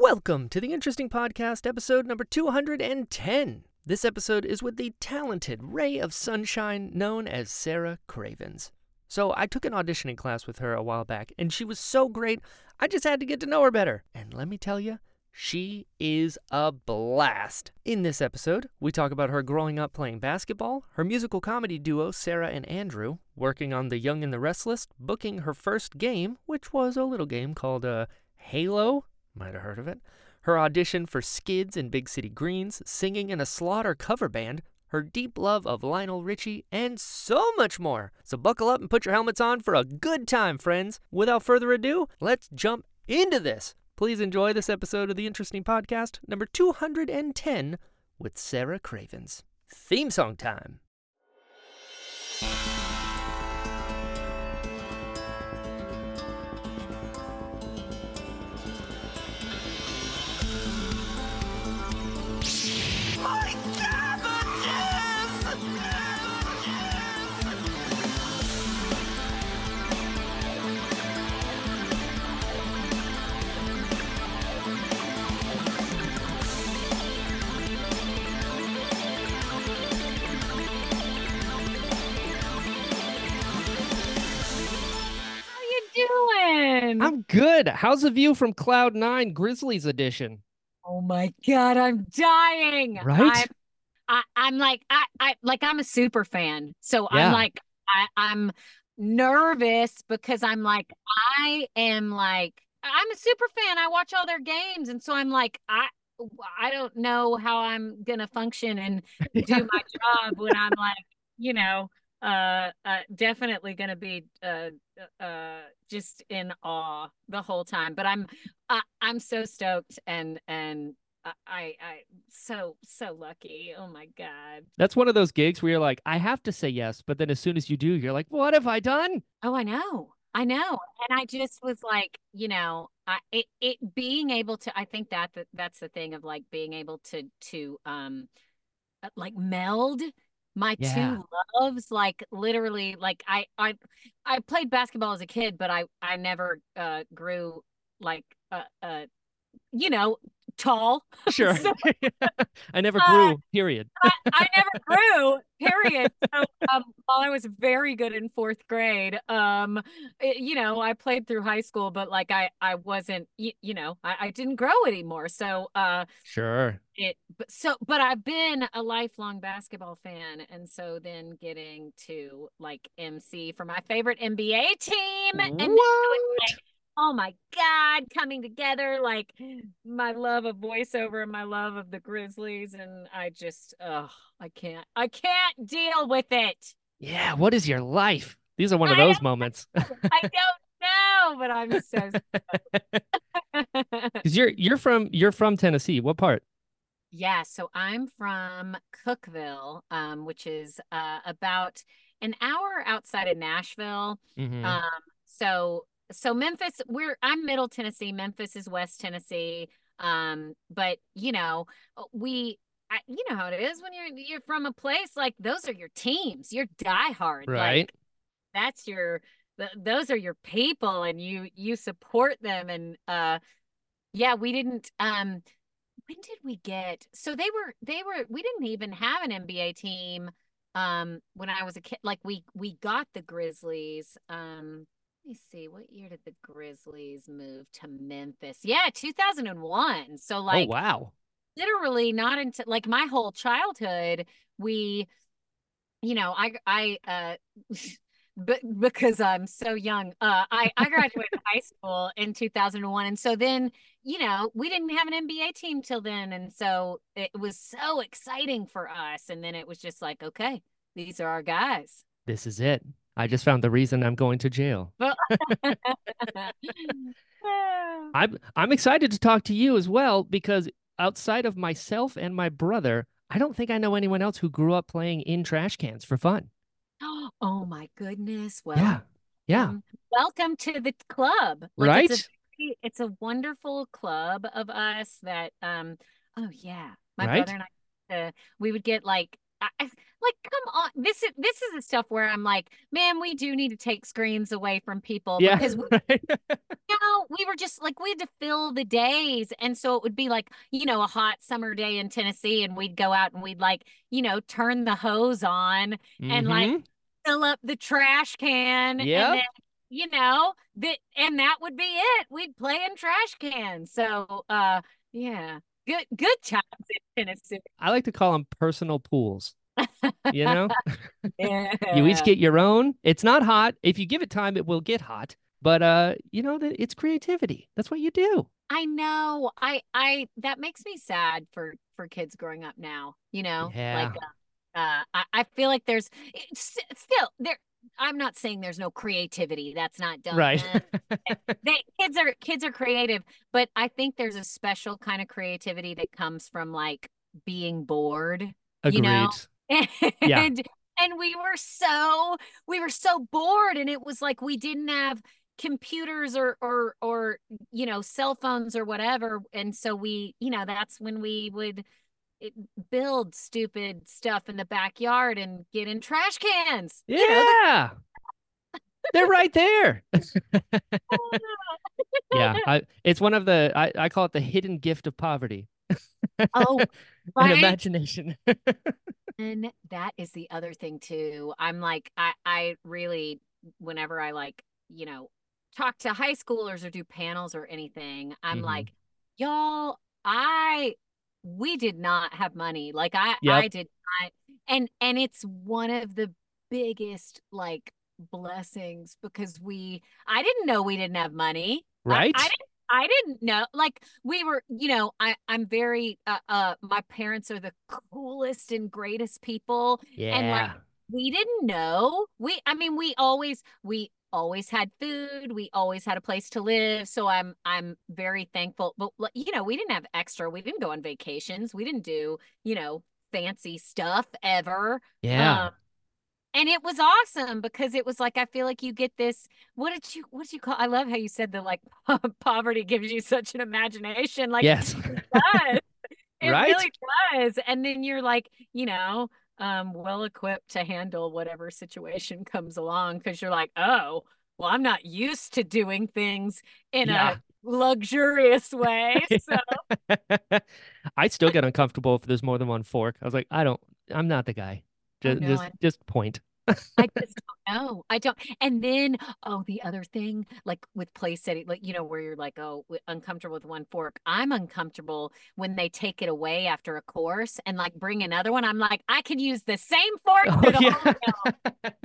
Welcome to the Interesting Podcast, episode number 210. This episode is with the talented ray of sunshine known as Sara Cravens. So, I took an auditioning class with her a while back, and she was so great, I just had to get to know her better. And let me tell you, she is a blast. In this episode, we talk about her growing up playing basketball, her musical comedy duo Sara and Andrew, working on The Young and the Restless, booking her first game, which was a little game called uh, Halo. Might have heard of it. Her audition for Skids and Big City Greens, singing in a Slaughter cover band, her deep love of Lionel Richie, and so much more. So buckle up and put your helmets on for a good time, friends. Without further ado, let's jump into this. Please enjoy this episode of the Interesting Podcast, number 210, with Sara Cravens. Theme song time. You doing? I'm good. How's the view from Cloud Nine Grizzlies edition? oh my god, I'm dying. Right? I'm, I, I'm like I, I like I'm a super fan. So Yeah. I'm like I, I'm nervous because I'm like I am like I'm a super fan. I watch all their games, and so I'm like I I don't know how I'm gonna function and do my job when I'm like you know uh, uh definitely gonna be uh uh just in awe the whole time but i'm I, i'm so stoked and and I, I i so so lucky. Oh my god. That's one of those gigs where you're like, I have to say yes, but then as soon as you do, you're like, what have I done? oh i know. I know. And i just was like you know i it, it being able to i think that, that that's the thing of like being able to to um uh, like meld my Yeah. two loves like literally like I I I played basketball as a kid but I I never uh grew like uh uh you know tall Sure. So- I never Uh, grew, period. I, I never grew period so um while I was very good in fourth grade um it- you know I played through high school but like I I wasn't you, you know I, I didn't grow anymore so uh Sure. it but so but I've been a lifelong basketball fan and so then getting to like MC for my favorite NBA team and What? like oh my god coming together like my love of voiceover and my love of the Grizzlies and I just oh I can't I can't deal with it Yeah, what is your life? These are one of I those moments. I don't know but I'm so Because you're you're from you're from Tennessee. What part? Yeah, so I'm from Cookeville, um, which is uh, about an hour outside of Nashville. Mhm. Um, so so Memphis, we're I'm Middle Tennessee, Memphis is West Tennessee. Um, but you know, uh, we I, you know how it is when you're you're from a place like those are your teams. You're diehard. right. Like that's your th- those are your people and you you support them and uh yeah, we didn't um when did we get so they were they were we didn't even have an NBA team um when I was a kid like we we got the Grizzlies um me see what year did the Grizzlies move to Memphis yeah 2001 so like oh wow. literally not until like my whole childhood we you know i i uh but because i'm so young uh i i graduated high school in 2001 and so then you know we didn't have an nba team till then and so it was so exciting for us and then it was just like okay these are our guys This is it. I just found the reason I'm going to jail. well I'm I'm excited to talk to you as well because outside of myself and my brother, I don't think I know anyone else who grew up playing in trash cans for fun. oh my goodness well yeah. Yeah. um, welcome to the club Like, right? it's a it's a wonderful club of us that um oh yeah my Right? brother and I uh, we would get like I, like come on this is this is the stuff where i'm like man we do need to take screens away from people Yeah. because we, right? you know we were just like we had to fill the days and so it would be like you know a hot summer day in tennessee and we'd go out and we'd like you know turn the hose on And, like, Mhm. fill up the trash can Yep. and you know that and that would be it we'd play in trash cans so uh yeah good good times in tennessee I like to call them personal pools. You know, yeah. you each get your own. It's not hot. If you give it time, it will get hot. But uh, you know that it's creativity. That's what you do. I know. I I that makes me sad for for kids growing up now. You know, Yeah. like uh, uh I, I feel like there's still there. I'm not saying there's no creativity. That's not done. Right. Uh, they kids are kids are creative, but I think there's a special kind of creativity that comes from like being bored. Agreed. You know? And, Yeah. and we were so we were so bored and it was like we didn't have computers or or or you know cell phones or whatever and so we you know that's when we would build stupid stuff in the backyard and get in trash cans Yeah. you know, They're right there. yeah. I, it's one of the, I, I call it the hidden gift of poverty. oh right imagination. and that is the other thing too i'm like i i really whenever i like you know talk to high schoolers or do panels or anything i'm Mhm. like y'all i we did not have money like i Yep. i did not and and it's one of the biggest like blessings because we i didn't know we didn't have money I- right? I, didn't I didn't know like we were you know I I'm very uh, uh my parents are the coolest and greatest people yeah. and, like, we didn't know we I mean we always we always had food we always had a place to live so I'm I'm very thankful but you know we didn't have extra we didn't go on vacations we didn't do you know fancy stuff ever yeah. um, and it was awesome because it was like I feel like you get this. What did you what did you call? I love how you said that like poverty gives you such an imagination. Like yes. it does. It Right? really does. And then you're like, you know, um, well equipped to handle whatever situation comes along because you're like, oh, well, I'm not used to doing things in Yeah. a luxurious way. So I still get uncomfortable if there's more than one fork. I was like, I don't, I'm not the guy. Just, just, just point. I just don't know. I don't. And then, oh, the other thing, like with place setting, like, you know, where you're like, oh, uncomfortable with one fork. I'm uncomfortable when they take it away after a course and like bring another one. I'm like, I can use the same fork Oh, yeah.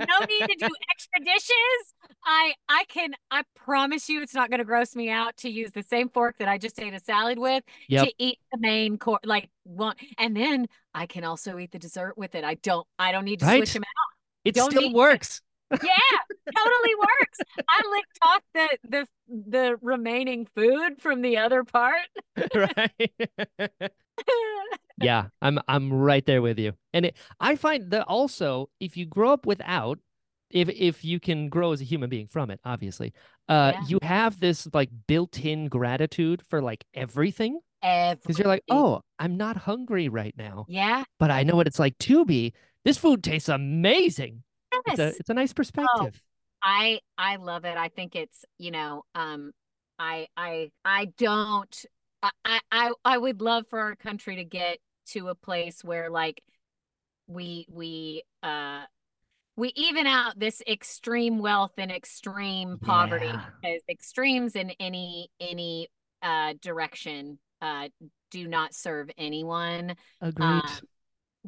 No need to do extra dishes. I I can I promise you it's not going to gross me out to use the same fork that I just ate a salad with Yep. to eat the main course like one and then I can also eat the dessert with it. I don't I don't need to Right? switch them out. It don't still works. Yeah, totally works. I licked off the the the remaining food from the other part. right? yeah, I'm I'm right there with you. And it, I find that also if you grow up without if if you can grow as a human being from it, obviously. Uh Yeah. you have this like built-in gratitude for like everything because you're like, "Oh, I'm not hungry right now, yeah, but I know what it's like to be. This food tastes amazing." It's a it's a nice perspective. I I love it. I think it's, you know, um I I I don't I I I would love for our country to get to a place where like we we uh we even out this extreme wealth and extreme poverty Yeah. because extremes in any any uh direction uh do not serve anyone Agreed. um,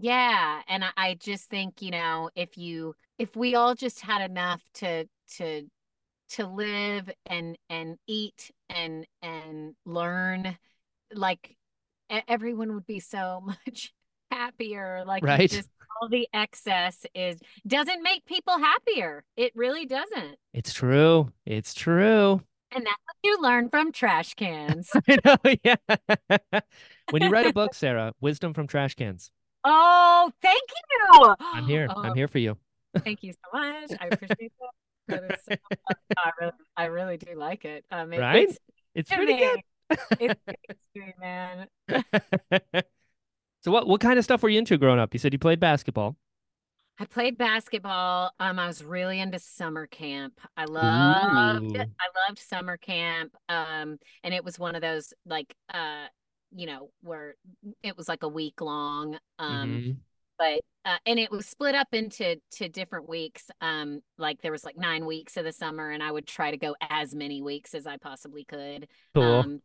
yeah, and I, I just think, you know, if you if we all just had enough to to to live and and eat and and learn, like everyone would be so much happier. Like Right. just all the excess is doesn't make people happier. It really doesn't. it's true. It's true. And that's what you learn from trash cans. I know, yeah. when you write a book, Sara, wisdom from trash cans. Oh, thank you. I'm here. Oh, I'm here for you. Thank you so much. I appreciate that. That is so, I really, I really do like it. Um, it, Right? It's It's pretty me. It's, me, man. good. So what what kind of stuff were you into growing up? You said you played basketball. I played basketball. Um, I was really into summer camp. I loved Ooh. I loved summer camp. Um, and it was one of those like uh, you know, where it was like a week long. Um, Mhm. but uh, and it was split up into to different weeks. Um, like there was like nine weeks of the summer, and I would try to go as many weeks as I possibly could. Cool. Um,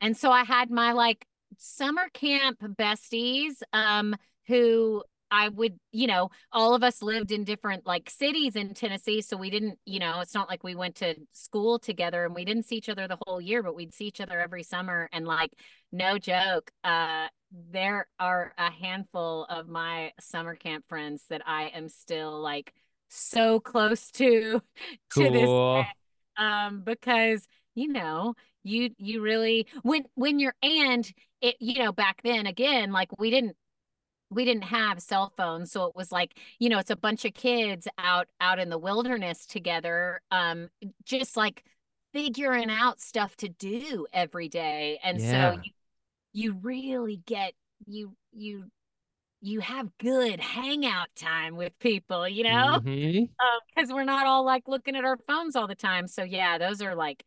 and so I had my like summer camp besties, um, who I would, you know, all of us lived in different like cities in Tennessee. So we didn't, you know, it's not like we went to school together and we didn't see each other the whole year, but we'd see each other every summer. And like, no joke, uh, there are a handful of my summer camp friends that I am still like so close to to this day. Um, because you know, you you really when when you're and it, you know, back then again, like we didn't we didn't have cell phones so it was like you know it's a bunch of kids out out in the wilderness together um just like figuring out stuff to do every day and Yeah. so you, you really get you you you have good hangout time with people you know because we're not all like looking at our phones all the time so yeah those are like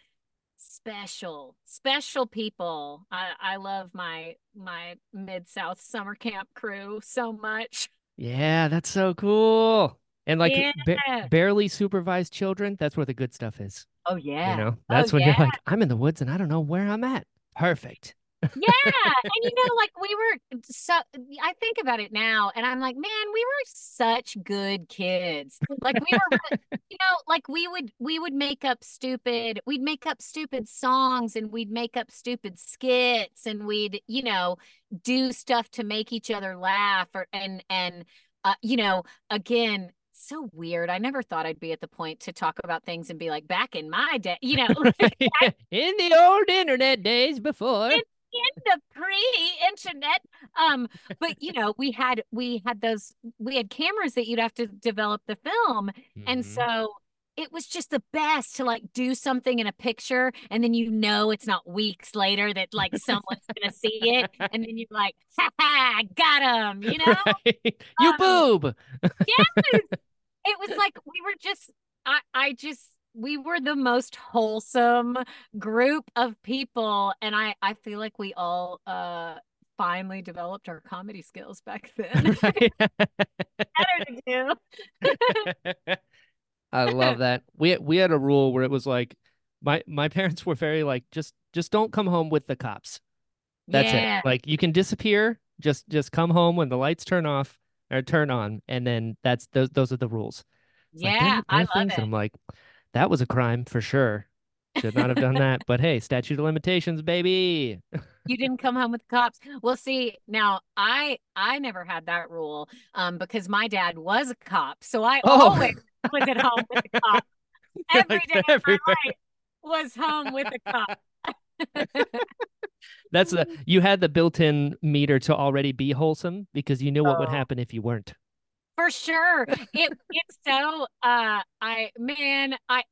special special people i i love my my mid south summer camp crew so much Yeah, that's so cool. And like ba- barely supervised children, that's where the good stuff is. oh yeah You know, Oh, that's when yeah. you're like, I'm in the woods and I don't know where I'm at. Perfect. Yeah and you know like we were so i think about it now and i'm like man we were such good kids like we were you know like we would we would make up stupid we'd make up stupid songs and we'd make up stupid skits and we'd you know do stuff to make each other laugh or and and uh, you know again so weird i never thought i'd be at the point to talk about things and be like back in my day you know in the old internet days before. in the pre-internet um but you know we had we had those we had cameras that you'd have to develop the film and Mhm. so it was just the best to like do something in a picture and then you know it's not weeks later that like someone's gonna see it and then you're like ha ha got him you know Right. you Um, boob. Yes it was like we were just I I just we were the most wholesome group of people and I I feel like we all uh finally developed our comedy skills back then. Better to do. I love that. We we had a rule where it was like my my parents were very like just just don't come home with the cops. That's yeah. it. Like you can disappear, just just come home when the lights turn off or turn on, and then that's those those are the rules. It's yeah, it, I love things, it. And I'm like, that was a crime for sure. Should not have done that. But hey, statute of limitations, baby. You didn't come home with the cops. Well, see, now I I never had that rule um because my dad was a cop. So I Oh. always was at home with the cop. Every like day of my life was home with a cop. That's the you had the built-in meter to already be wholesome because you knew what would Oh. happen if you weren't. For sure. It it's so uh I man, I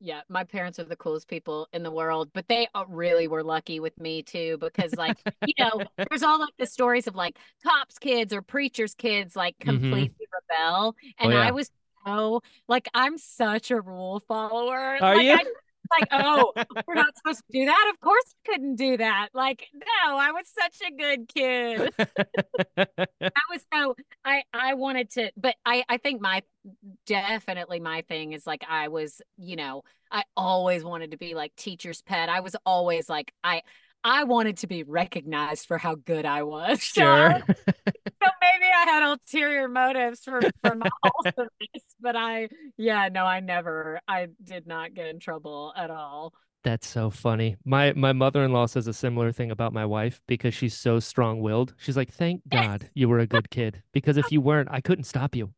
yeah, my parents are the coolest people in the world, but they uh, really were lucky with me too because like, you know, there's all like the stories of like cops kids or preachers kids like Mhm. completely rebel and yeah. I was so like I'm such a rule follower. Are like, you? I, like, oh, we're not supposed to do that. Of course I couldn't do that. Like, no, I was such a good kid. I was so I I wanted to, but I I think my definitely my thing is like I was, you know, I always wanted to be like teacher's pet. I was always like I I wanted to be recognized for how good I was. So, sure. so maybe I had ulterior motives for for my wholesomeness, but I yeah, no, I never I did not get in trouble at all. That's so funny. My my mother-in-law says a similar thing about my wife because she's so strong-willed. She's like, "Thank. God you were a good kid because if you weren't, I couldn't stop you."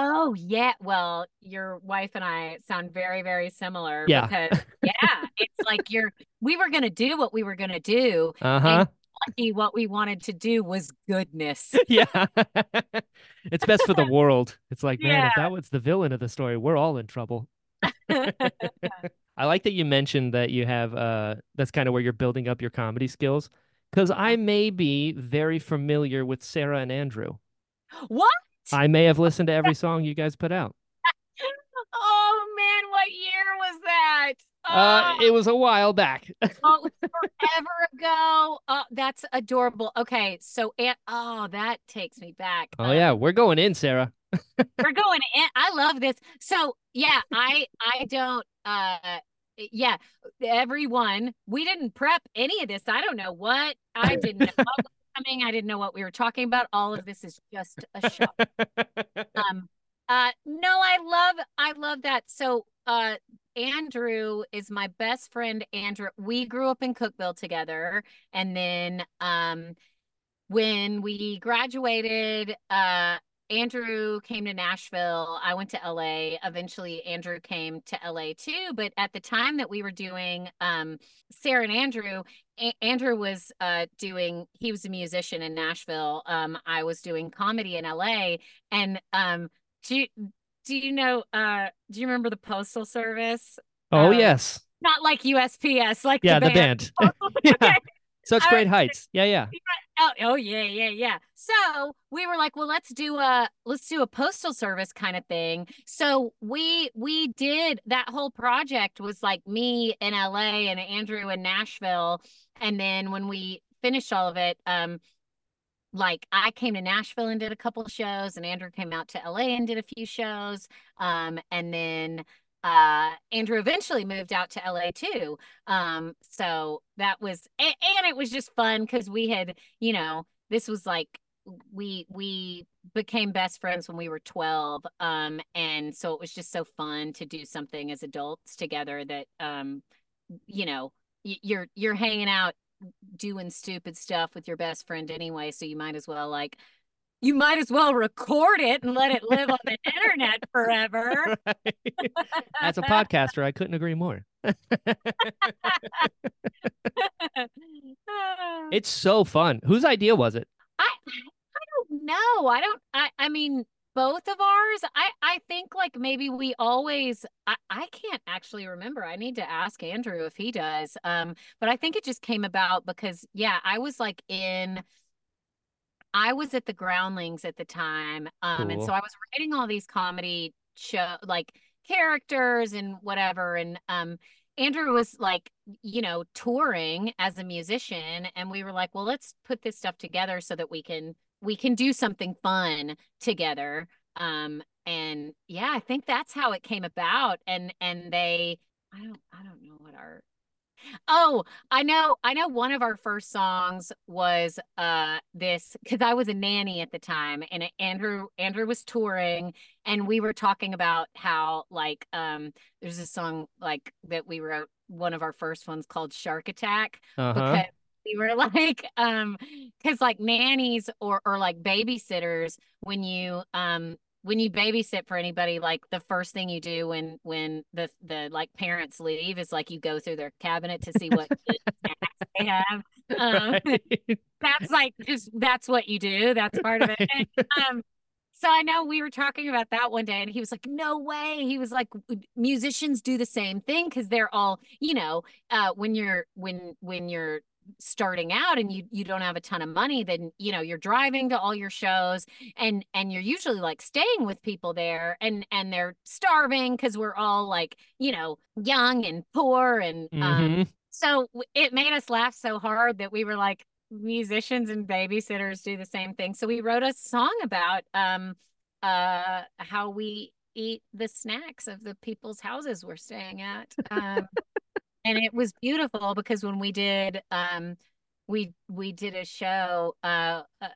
Oh yeah, well, your wife and I sound very, very similar Yeah. because yeah, it's like you're we were gonna do what we were gonna do, Uh-huh. lucky what we wanted to do was goodness. Yeah. It's best for the world. It's like, man, if that was the villain of the story, we're all in trouble. I like that you mentioned that you have uh that's kind of where you're building up your comedy skills Because I may be very familiar with Sara and Andrew. What? I may have listened to every song you guys put out. Oh man, what year was that? Uh, it was a while back. oh, forever ago. Oh, that's adorable. Okay, so Aunt, oh, that takes me back. oh Um, yeah, we're going in, Sara. we're going in. I love this. So yeah, I I don't uh yeah, everyone, we didn't prep any of this. I don't know what I didn't know what was coming. I didn't know what we were talking about. All of this is just a shock. Um uh no, I love I love that. So uh Andrew is my best friend Andrew. We grew up in Cookeville together and then um when we graduated uh Andrew came to Nashville. I went to LA. Eventually Andrew came to LA too, but at the time that we were doing um Sarah and Andrew, A- Andrew was uh doing he was a musician in Nashville. Um I was doing comedy in LA and um do you, do you know uh do you remember the postal service? oh Uh, yes, Not like USPS, like yeah, the the band. band. yeah, Okay. such great heights. Yeah, yeah. Oh, oh yeah, yeah, yeah. So we were like, well, let's do a let's do a postal service kind of thing. So we we did that whole project was like me in LA and Andrew in Nashville. And then when we finished all of it, um, like I came to Nashville and did a couple shows, and Andrew came out to LA and did a few shows. Um, and then uh Andrew eventually moved out to LA too. Um, so that was and, and it was just fun because we had, you know, this was like we we became best friends when we were 12 um and so it was just so fun to do something as adults together that um you know you're you're hanging out doing stupid stuff with your best friend anyway so you might as well like you might as well record it and let it live on the internet forever As a podcaster, I couldn't agree more. It's so fun. Whose idea was it? I I don't know. I don't I I mean both of ours. I I think like maybe we always I I can't actually remember. I need to ask Andrew if he does. Um but I think it just came about because yeah, I was like in I was at the Groundlings at the time. Um and so I was writing all these comedy show like characters and whatever and um Andrew was like, you know, touring as a musician and we were like, well, let's put this stuff together so that we can we can do something fun together. Um and yeah, I think that's how it came about and and they I don't I don't know what our Oh, I know I know one of our first songs was uh this cuz I was a nanny at the time and Andrew Andrew was touring and we were talking about how like um there's a song like that we wrote one of our first ones called Shark Attack Uh huh. because we were like um because like nannies or or like babysitters when you um when you babysit for anybody like the first thing you do when when the the like parents leave is like you go through their cabinet to see what they have. Um that's like just that's what you do. That's part of it. And, um so I know we were talking about that one day, and he was like, "No way!" He was like, "Musicians do the same thing because they're all, you know, uh, when you're when when you're starting out and you you don't have a ton of money, then you know you're driving to all your shows, and and you're usually like staying with people there, and and they're starving because we're all like, you know, young and poor, and um, Mhm. so it made us laugh so hard that we were like musicians and babysitters do the same thing so we wrote a song about um uh how we eat the snacks of the people's houses we're staying at um and it was beautiful because when we did um we we did a show uh, uh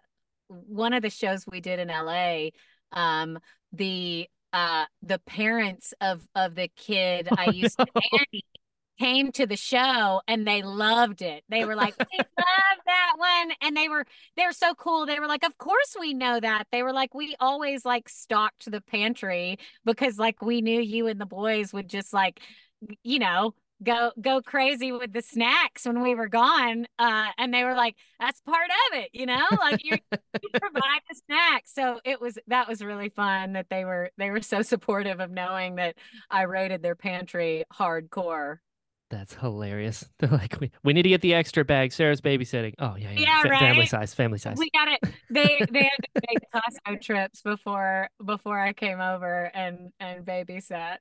one of the shows we did in LA um the uh the parents of of the kid I used to nanny came to the show and they loved it. They were like, "We love that one." And they were they're so cool. They were like, "Of course we know that." They were like, "We always like stocked the pantry because like we knew you and the boys would just like you know, go go crazy with the snacks when we were gone." Uh and they were like, "That's part of it, you know? Like you provide the snacks." So it was that was really fun that they were they were so supportive of knowing that I rated their pantry hardcore. That's hilarious. They're like, we, we need to get the extra bag. Sara's babysitting. Oh yeah, yeah. Yeah, Fa- Family size, family size. We got it. They they had to make Costco trips before before I came over and and babysat.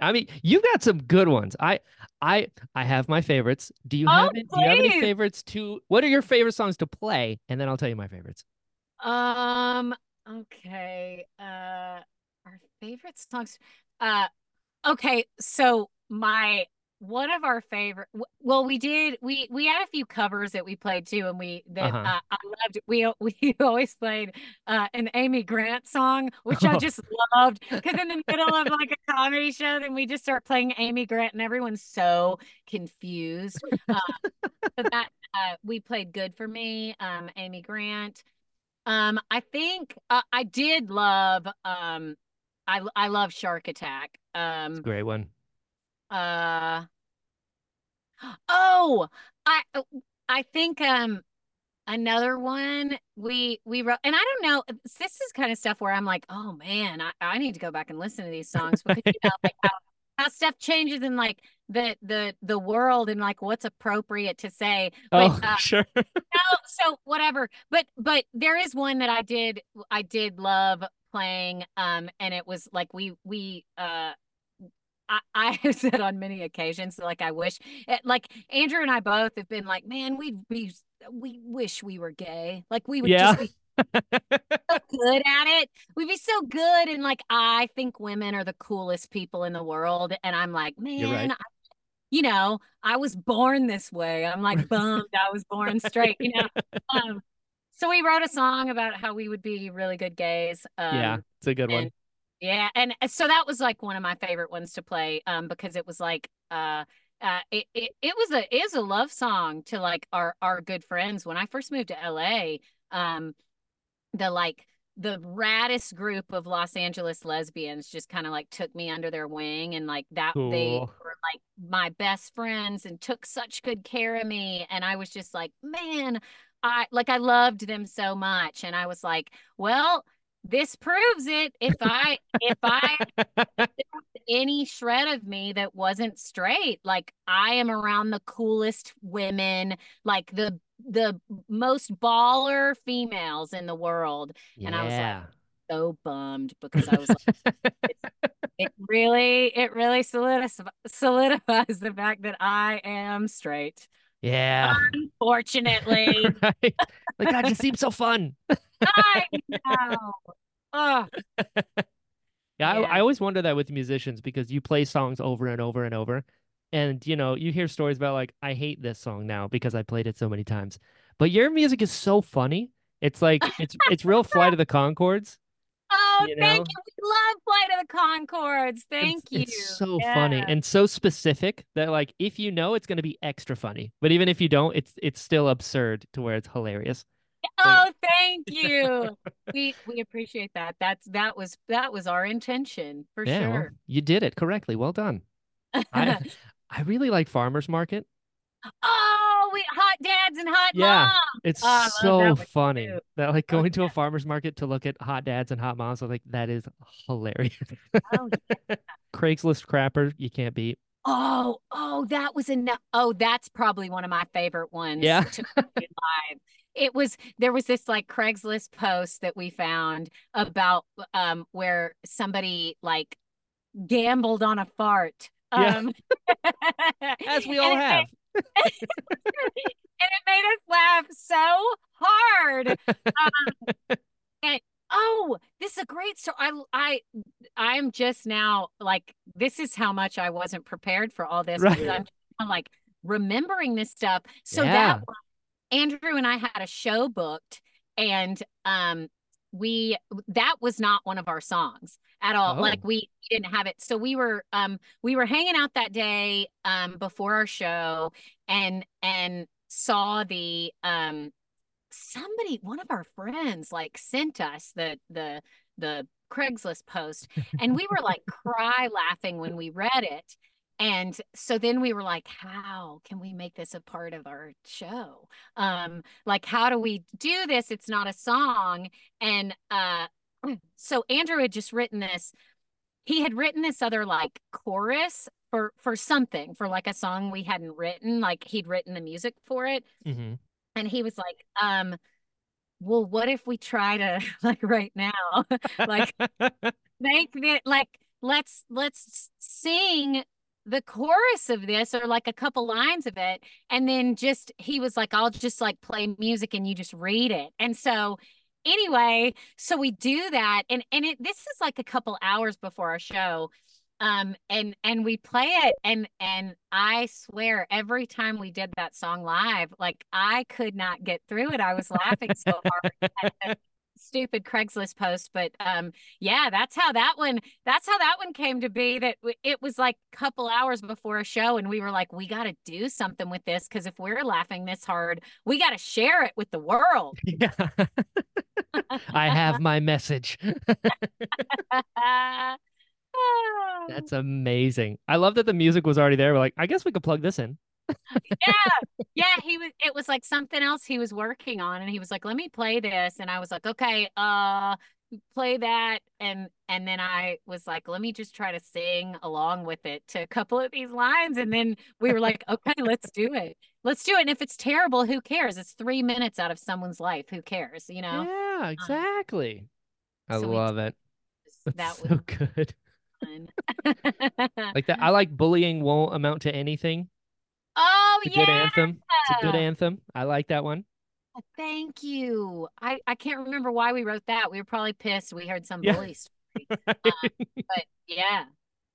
I mean, you got some good ones. I I I have my favorites. Do you Oh, have it? Do you have any favorites to what are your favorite songs to play? And then I'll tell you my favorites. Um. Okay. Uh, our favorite songs. Uh, okay. So my one of our favorite. Well, we did. We we had a few covers that we played too, and we that Uh-huh. uh, I loved. We we always played uh an Amy Grant song, which I Oh. just loved. Because in the middle of like a comedy show, then we just start playing Amy Grant, and everyone's so confused. Uh, so that uh, we played "Good for Me," um, Amy Grant. Um, I think uh, I did love um I I love Shark Attack. It's a Um great one. Uh oh, I I think um another one we we wrote and I don't know this is kind of stuff where I'm like, "Oh man, I I need to go back and listen to these songs because you know like how how stuff changes in like the the the world and like what's appropriate to say. But Oh, uh, sure. no, so whatever. But but there is one that I did I did love playing. Um, and it was like we we uh I, I have said on many occasions, like I wish, eh, like Andrew and I both have been like, man, we'd be, we wish we were gay. Like we would Yeah. just be so good at it. We'd be so good. And like, I think women are the coolest people in the world. And I'm like, You're right. man, I, you know, I was born this way. I'm like bummed I was born straight, you know. Um, so we wrote a song about how we would be really good gays. Um, yeah, it's a good one. Yeah, and so that was like one of my favorite ones to play, um, because it was like, uh, uh, it, it it was a is a love song to like our our good friends. When I first moved to LA, um, the like the raddest group of Los Angeles lesbians just kind of like took me under their wing and like that they were like my best friends and took such good care of me and I was just like man I like I loved them so much and I was like well this proves it if I if I any shred of me that wasn't straight like I am around the coolest women like the the most baller females in the world And I was like, so bummed because I was like, it really, it really solidifies, solidifies the fact that I am straight. Yeah. Fortunately, right. Like God, just seems so fun. I know. Oh, Yeah, I, Yeah. I always wonder that with musicians because you play songs over and over and over. And you know, you hear stories about like, I hate this song now because I played it so many times. But your music is so funny. It's like it's it's real Flight of the Conchords. oh, You thank you. We love Flight of the Conchords. Thank it's, you. It's so funny and so specific that like if you know it's gonna be extra funny. But even if you don't, it's it's still absurd to where it's hilarious. Oh, thank you. we we appreciate that. That's that was that was our intention for yeah, well, sure. you did it correctly. Well done. I I really like Farmers Market. oh, we hot dads and hot Yeah. moms. It's Oh, so that funny too. that like Oh, going to a farmer's market to look at hot dads and hot moms. I was like, that is hilarious. Oh, Craigslist crapper, you can't beat. Oh, oh, that was enough. Oh, that's probably one of my favorite ones Yeah. live. It was there was this like Craigslist post that we found about um where somebody like gambled on a fart. Yeah. Um As we and all it have. made- and it made us laugh so hard. Um, and oh, this is a great story. I I I'm just now like this is how much I wasn't prepared for all this. Right. I'm, I'm like remembering this stuff. So Yeah. that Andrew and I had a show booked, and um we that was not one of our songs at all. Oh. Like we didn't have it. So we were um we were hanging out that day um before our show and and saw the um somebody one of our friends like sent us the the the Craigslist post and we were like cry laughing when we read it and so then we were like how can we make this a part of our show? Um like how do we do this? It's not a song. And uh so Andrew had just written this he had written this other like chorus for for something for like a song we hadn't written like he'd written the music for it. Hmm and he was like um well what if we try to like right now like make it like let's let's sing the chorus of this or like a couple lines of it and then just he was like I'll just like play music and you just read it. And so anyway so we do that and and it this is like a couple hours before our show um and and we play it and and i swear every time we did that song live like i could not get through it. I was laughing so hard stupid craigslist post but um yeah that's how that one that's how that one came to be that it was like a couple hours before a show and we were like we got to do something with this because if we're laughing this hard we got to share it with the world Yeah. I have my message. That's amazing. I love that the music was already there. We're like, I guess we could plug this in. Yeah yeah he was it was like something else he was working on and he was like let me play this and i was like okay uh play that and and then i was like let me just try to sing along with it to a couple of these lines and then we were like okay let's do it let's do it and if it's terrible who cares it's three minutes out of someone's life who cares you know Yeah, exactly. I so love it. that That's was so good. Like that. I like bullying won't amount to anything. Oh It's a good yeah anthem. It's a good anthem. I like that one. thank you i i can't remember why we wrote that we were probably pissed we heard some Yeah. bully story but yeah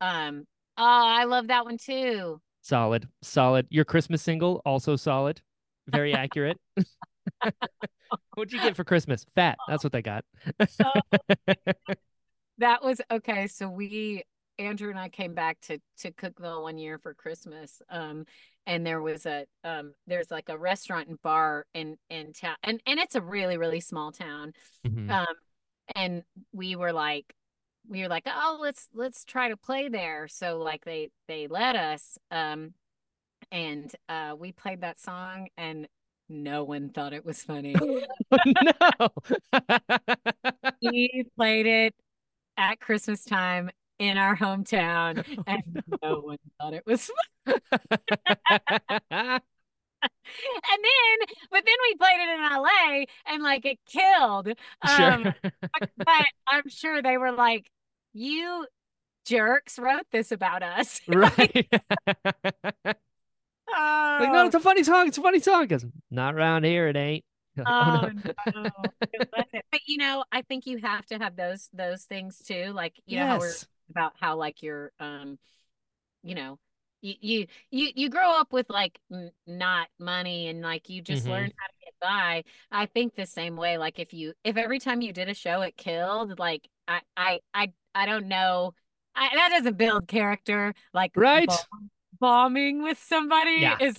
um oh i love that one too solid, solid. Your Christmas single also solid. Very accurate. What'd you get for Christmas? Fat. That's what they got. that was okay so we andrew and i came back to to cookeville one year for christmas um and there was a um there's like a restaurant and bar in in town and and it's a really really small town Mhm. um and we were like we were like oh let's let's try to play there so like they they let us um and uh we played that song and no one thought it was funny no. we played it at christmas time in our hometown and no one thought it was and then but then we played it in LA and like it killed um sure. but, I'm sure they were like you jerks wrote this about us right. oh, Like, no, it's a funny song. It's a funny song. Because not around here, it ain't. Like, oh, no. no. But you know I think you have to have those those things too like you know how we're yes. About how like you're um you know you you you, you grow up with like n- not money and like you just Mhm. learn how to get by i think the same way like if you if every time you did a show it killed like i i i, I don't know I, that doesn't build character like Right. bomb- bombing with somebody Yeah. is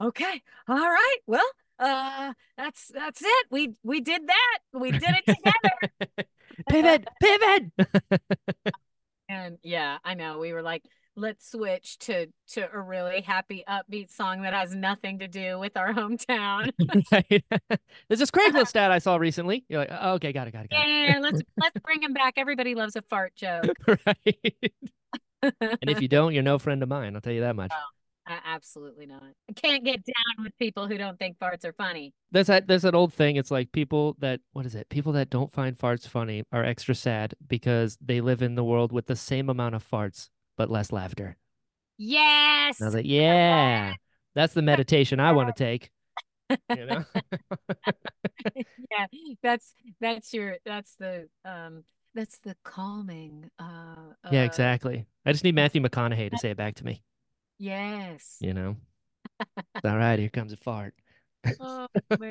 okay all right well uh that's that's it we we did that we did it together pivot, pivot. And yeah, I know. We were like, let's switch to to a really happy, upbeat song that has nothing to do with our hometown. right. There's this Craigslist ad I saw recently. You're like, oh, okay, got it, got it, got yeah, let's let's bring him back. Everybody loves a fart joke. right. and if you don't, you're no friend of mine. I'll tell you that much. Oh. Uh, absolutely not. I can't get down with people who don't think farts are funny. There's that there's an old thing. It's like people that what is it? People that don't find farts funny are extra sad because they live in the world with the same amount of farts but less laughter. Yes. And I was like, yeah, that's the meditation I want to take. You know? yeah, that's that's your that's the um that's the calming uh, yeah, uh exactly. I just need Matthew McConaughey to say it back to me. Yes. You know. All right, here comes a fart. Oh.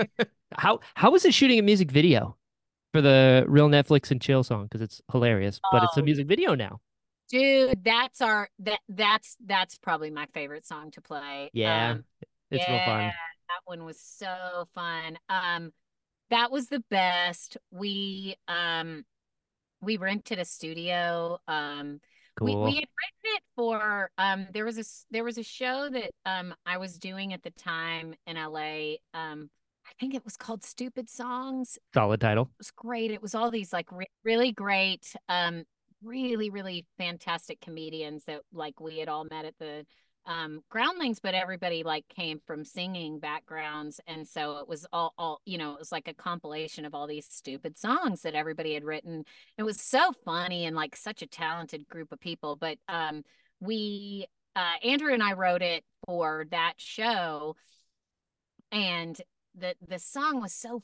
How how was it shooting a music video for the real Netflix and chill song? Because it's hilarious, but it's a Oh, music video now. Dude, that's our that that's that's probably my favorite song to play. Yeah, Um, It's real fun. that one was so fun. Um, that was the best. We um we rented a studio. Um, Cool. we had written it for um there was a there was a show that um I was doing at the time in LA. Um, I think it was called Stupid Songs Solid title. It was great. It was all these like re- really great um really, really fantastic comedians that like we had all met at the um groundlings but everybody like came from singing backgrounds and so it was all all you know it was like a compilation of all these stupid songs that everybody had written. It was so funny and like such a talented group of people but um we uh andrew and i wrote it for that show and the the song was so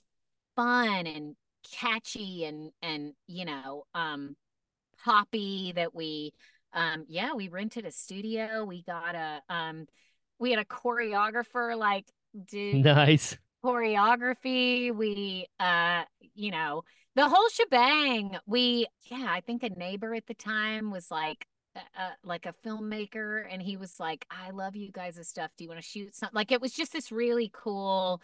fun and catchy and and you know um poppy that we um yeah we rented a studio we got a um we had a choreographer like do Nice. choreography we uh you know the whole shebang. We yeah i think a neighbor at the time was like uh, like a filmmaker and he was like i love you guys' stuff. Do you want to shoot something like it was just this really cool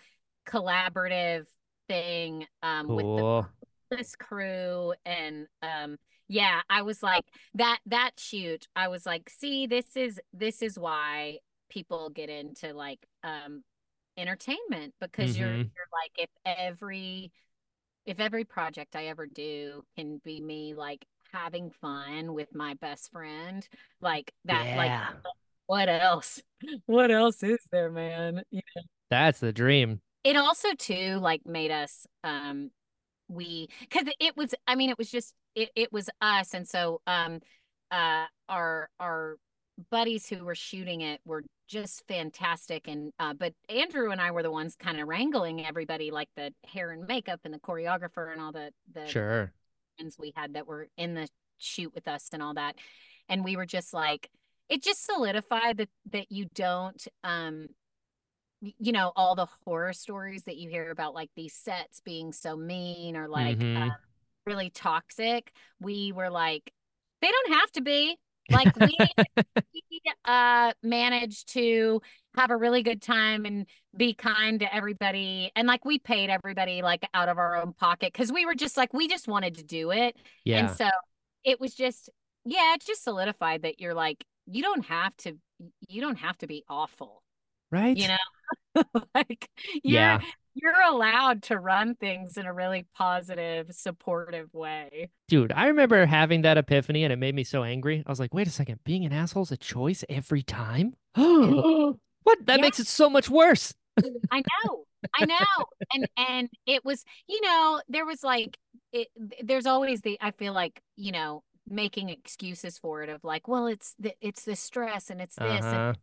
collaborative thing um with the this crew and um yeah i was like that that shoot i was like see this is this is why people get into like um entertainment because you're Mhm. you're like if every if every project i ever do can be me like having fun with my best friend like that like what else? What else is there man? You That's the dream. it also too like made us um we because it was i mean it was just it, it was us and so um uh our our buddies who were shooting it were just fantastic and uh but andrew and i were the ones kind of wrangling everybody like the hair and makeup and the choreographer and all the the Sure. friends we had that were in the shoot with us and all that and we were just like it just solidified that that you don't um you know all the horror stories that you hear about like these sets being so mean or like Mhm. uh, really toxic we were like they don't have to be like we, we uh managed to have a really good time and be kind to everybody and like we paid everybody like out of our own pocket because we were just like we just wanted to do it Yeah. and so it was just yeah it just solidified that you're like you don't have to you don't have to be awful Right? you know like Yeah. You're allowed to run things in a really positive supportive way Dude, I remember having that epiphany and it made me so angry. I was like, wait a second, being an asshole is a choice every time? what? That Yeah. makes it so much worse. I know, I know, and and it was, you know, there was like, it. There's always the. I feel like, you know, making excuses for it of like, well, it's the, it's the stress and it's this Uh-huh.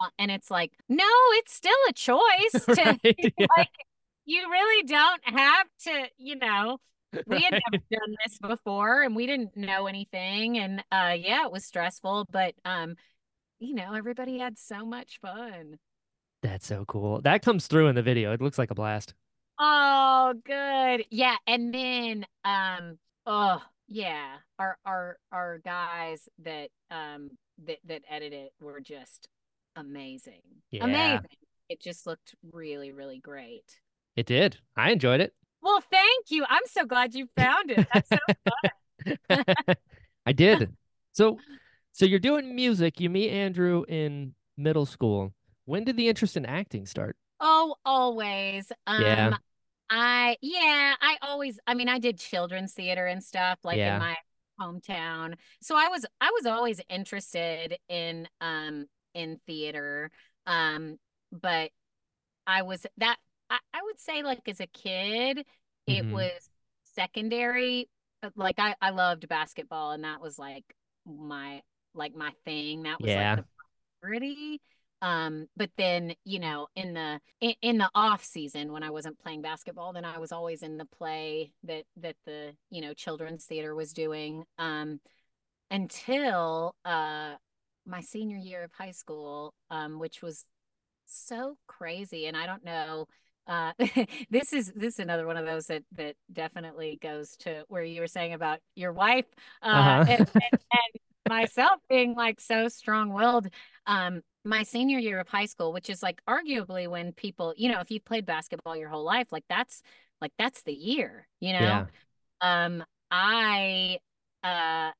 and and it's like, no, it's still a choice to Right? Yeah. like. You really don't have to, you know. We had never done this before, and we didn't know anything, and uh, yeah, it was stressful, but um, you know, everybody had so much fun. That's so cool. That comes through in the video. It looks like a blast. Oh, good. Yeah, and then um oh, yeah. Our our our guys that um that that edit it were just amazing. Yeah. Amazing. It just looked really really great. It did. I enjoyed it. Well, thank you. I'm so glad you found it. That's so I did. So, so you're doing music. You meet Andrew in middle school. When did the interest in acting start? Oh, always. Um Yeah. I yeah, I always I mean I did children's theater and stuff like Yeah. in my hometown. So I was I was always interested in um in theater. Um but I was that I, I would say like as a kid it Mhm. was secondary like I I loved basketball and that was like my like my thing. That was Yeah. like the priority um but then you know in the in, in the off season when i wasn't playing basketball then i was always in the play that that the you know children's theater was doing um until uh my senior year of high school um which was so crazy and i don't know uh this is this is another one of those that that definitely goes to where you were saying about your wife uh Uh-huh. and, and, and myself being like so strong-willed um my senior year of high school which is like arguably when people you know if you played basketball your whole life like that's like that's the year you know Yeah. um i uh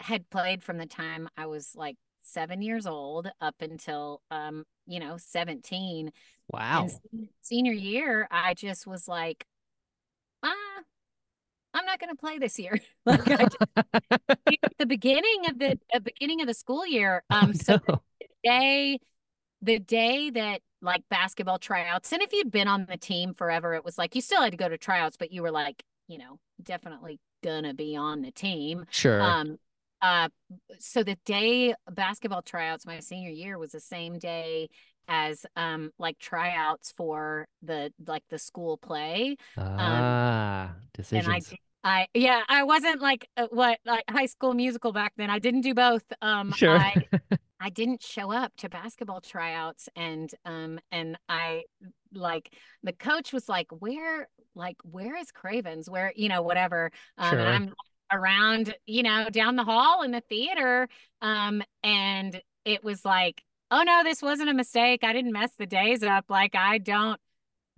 had played from the time i was like seven years old up until um you know 17 Wow. and senior year i just was like ah I'm not going to play this year. like just, the beginning of the uh, beginning of the school year. Um, Oh, so no. the day, the day that like basketball tryouts, and if you'd been on the team forever, it was like you still had to go to tryouts, but you were like, you know, definitely gonna be on the team. Sure. Um, uh, so the day basketball tryouts my senior year was the same day as um like tryouts for the like the school play ah, and I decisions. I yeah I wasn't like uh, what like high school musical back then I didn't do both um Sure. I I didn't show up to basketball tryouts and um and I like the coach was like where like where is Cravens where you know whatever um Sure. and I'm around you know down the hall in the theater um and it was like oh no this wasn't a mistake I didn't mess the days up like I don't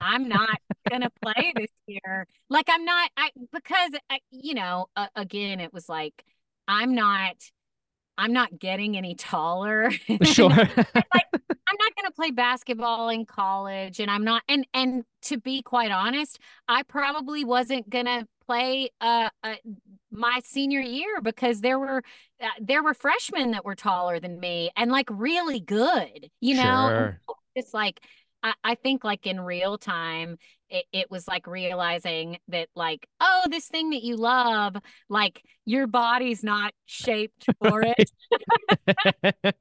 I'm not gonna play this year like I'm not I because I, you know uh, again it was like I'm not I'm not getting any taller. Sure. I'm not going to play basketball in college and I'm not and and to be quite honest, I probably wasn't going to play uh, uh my senior year because there were uh, there were freshmen that were taller than me and like really good, you know? Sure. It's like I, I think like in real time it, it was like realizing that like oh this thing that you love like your body's not shaped for it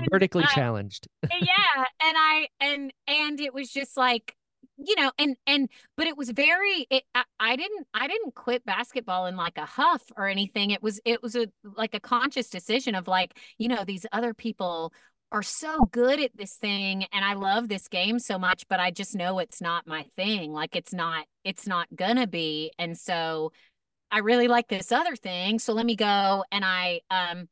Vertically uh, challenged. yeah and i and and it was just like you know and and but it was very it I, I didn't i didn't quit basketball in like a huff or anything. It was it was a like a conscious decision of like you know these other people are so good at this thing and i love this game so much but i just know it's not my thing. Like it's not it's not gonna be. And so i really like this other thing so let me go and i um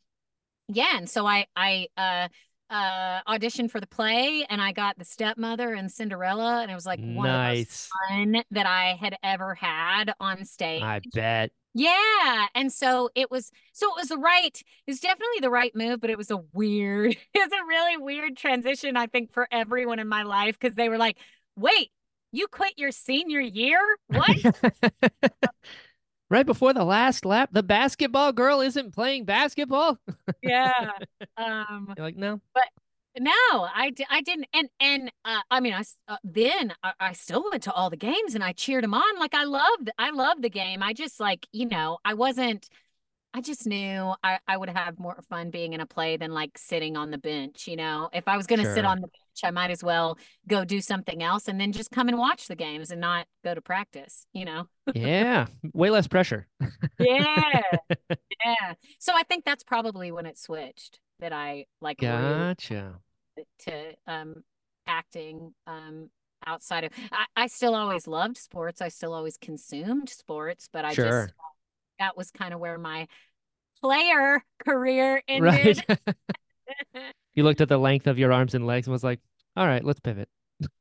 yeah and so i i uh uh auditioned for the play and i got the stepmother and cinderella and it was like one of the most fun that i had ever had on stage. I bet. yeah and so it was so it was the right it was definitely the right move but it was a weird it was a really weird transition i think for everyone in my life because they were like wait you quit your senior year? What right before the last lap, the basketball girl isn't playing basketball. yeah um You're like, no. But no, I, di- I didn't. And, and, uh, I mean, I, uh, then I, I still went to all the games and I cheered them on. Like I loved, I loved the game. I just like, you know, I wasn't, I just knew I, I would have more fun being in a play than like sitting on the bench. You know, if I was going to sit on the bench, I might as well go do something else and then just come and watch the games and not go to practice, you know? Yeah. Way less pressure. Yeah. yeah. So I think that's probably when it switched that I like Gotcha. to um acting um outside of I, I still always loved sports. I still always consumed sports, but I Sure. just that was kind of where my player career ended. Right. you looked at the length of your arms and legs and was like, all right, let's pivot.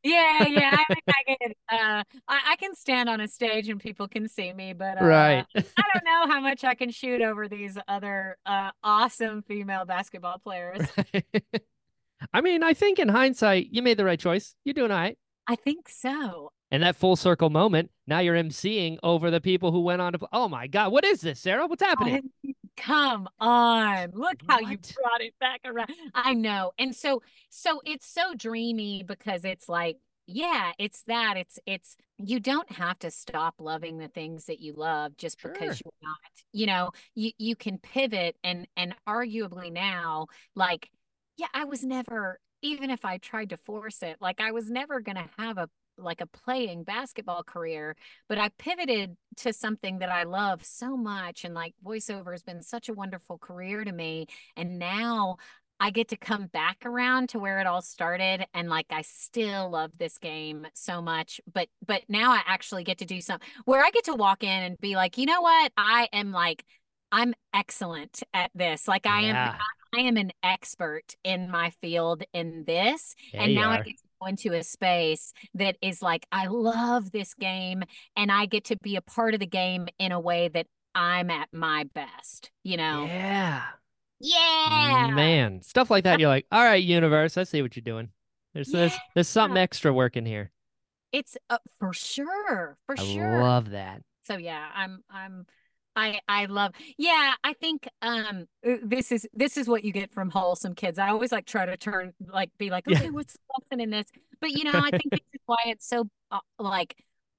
yeah, yeah. I I can uh I, I can stand on a stage and people can see me, but uh Right. I don't know how much I can shoot over these other uh awesome female basketball players. I mean, I think in hindsight, you made the right choice. You're doing all right. I think so. And that full circle moment, now you're emceeing over the people who went on to play. Oh my God, what is this, Sara? What's happening? I- come on. Look how you brought it back around. I know. And so so it's so dreamy because it's like yeah, it's that. It's it's you don't have to stop loving the things that you love just because you're not. You know, you you can pivot and and arguably now like yeah, I was never even if I tried to force it, like I was never going to have a like a playing basketball career but I pivoted to something that I love so much. And like voiceover has been such a wonderful career to me. And now I get to come back around to where it all started. And like I still love this game so much. But but now I actually get to do something where I get to walk in and be like, you know what? I am like I'm excellent at this. Like I am I am an expert in my field in this. Yeah, and now I get to into a space that is like, I love this game and I get to be a part of the game in a way that I'm at my best, you know? Yeah. Yeah. Man, stuff like that. You're like, all right, universe, I see what you're doing. There's there's there's something extra working here. It's uh, for sure. For I sure. love that. so yeah, I'm I'm I I love yeah, I think um uh, this is this is what you get from wholesome kids. I always like try to turn like be like, Yeah. okay, what's the lesson in this? But you know, I think this is why it's so uh, like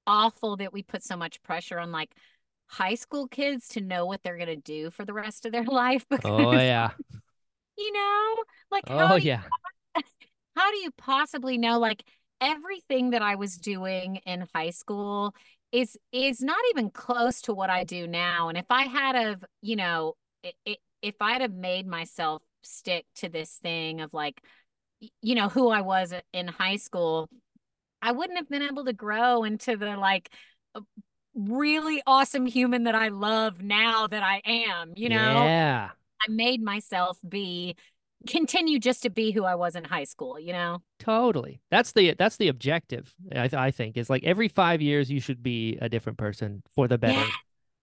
awful that we put so much pressure on like high school kids to know what they're gonna do for the rest of their life because Oh yeah. you know, like Oh you yeah. how do you possibly know like everything that I was doing in high school is is not even close to what I do now and if I had of you know if I'd have made myself stick to this thing of like you know who I was in high school I wouldn't have been able to grow into the like really awesome human that I love now that I am you know Yeah. I made myself be continue just to be who I was in high school, you know? Totally. That's the that's the objective. I th- I think is like every five years you should be a different person for the better. Yeah.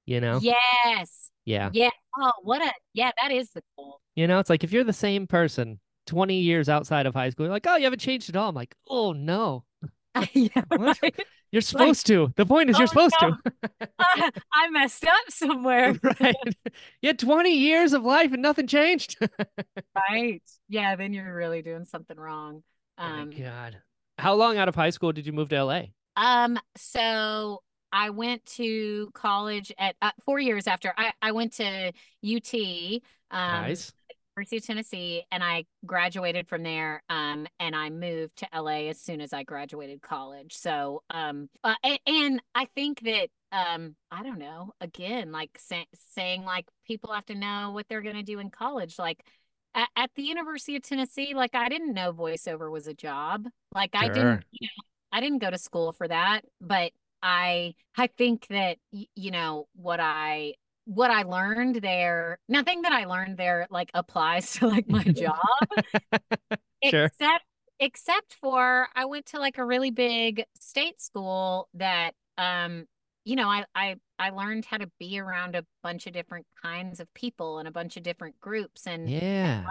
You know. Yes. Yeah. Yeah. Oh, what a yeah, that is the goal. You know, it's like if you're the same person 20 years outside of high school, you're like, oh, you haven't changed at all. I'm like, oh no, yeah, right. You're supposed to. The point is Oh, you're supposed no. I, I messed up somewhere. right. You had 20 years of life and nothing changed. right. Yeah, then you're really doing something wrong. oh my Um God. How long out of high school did you move to LA? um so I went to college at uh, 4 years after I I went to UT um nice. University of Tennessee, and I graduated from there. Um, and I moved to LA as soon as I graduated college. So, um, uh, and, and I think that, um, I don't know. Again, like say, saying like people have to know what they're going to do in college. Like at, at the University of Tennessee, like I didn't know voiceover was a job. Like I Sure. didn't, you know, I didn't go to school for that, but I I think that you know what I what I learned there, nothing that I learned there like applies to like my job, Sure. except except for I went to like a really big state school that um you know I I I learned how to be around a bunch of different kinds of people and a bunch of different groups and Yeah.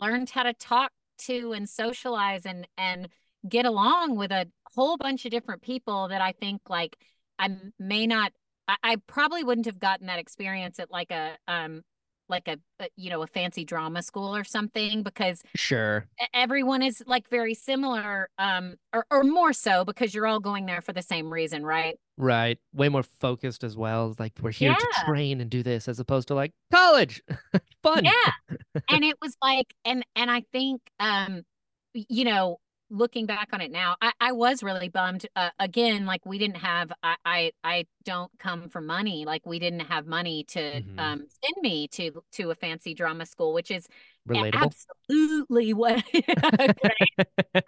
learned how to talk to and socialize and and get along with a whole bunch of different people that I think like I may not I, I probably wouldn't have gotten that experience at like a um like a, a you know a fancy drama school or something because Sure. everyone is like very similar um or, or more so because you're all going there for the same reason right Right. Way more focused as well. Like we're here to train and do this as opposed to like college. Fun. Yeah. and it was like and and I think um you know looking back on it now I I was really bummed uh, again like we didn't have I, I I don't come from money like we didn't have money to Mhm. um send me to to a fancy drama school which is Relatable. absolutely what great,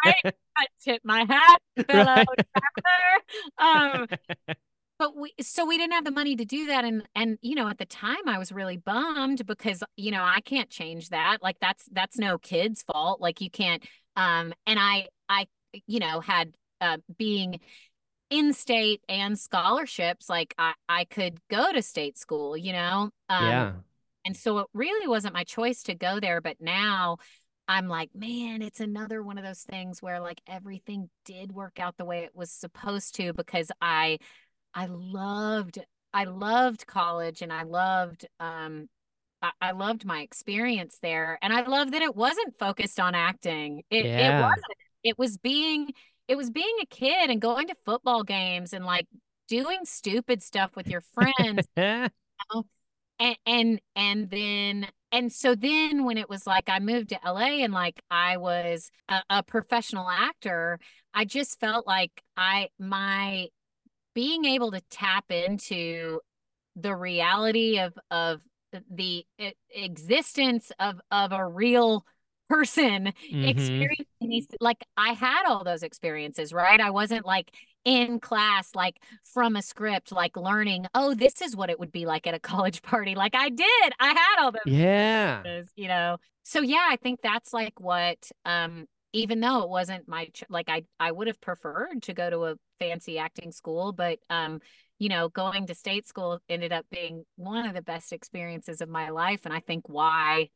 great. I tip my hat fellow traveler um but we so we didn't have the money to do that and and you know at the time I was really bummed because you know I can't change that like that's that's no kid's fault like you can't um and I I you know had uh being in state and scholarships like I I could go to state school you know um yeah. and so it really wasn't my choice to go there but now I'm like man it's another one of those things where like everything did work out the way it was supposed to because I I loved I loved college and I loved um I, I loved my experience there and I love that it wasn't focused on acting. It it wasn't. It was being it was being a kid and going to football games and like doing stupid stuff with your friends and and and then and so then when it was like I moved to LA and like I was a, a professional actor, I just felt like I my being able to tap into the reality of of the existence of of a real person Mhm. experiencing these like I had all those experiences, right? I wasn't like in class like from a script like learning, oh, this is what it would be like at a college party. Like I did. I had all those Yeah. you know. So yeah, I think that's like what um even though it wasn't my like I I would have preferred to go to a fancy acting school, but um you know, going to state school ended up being one of the best experiences of my life and I think why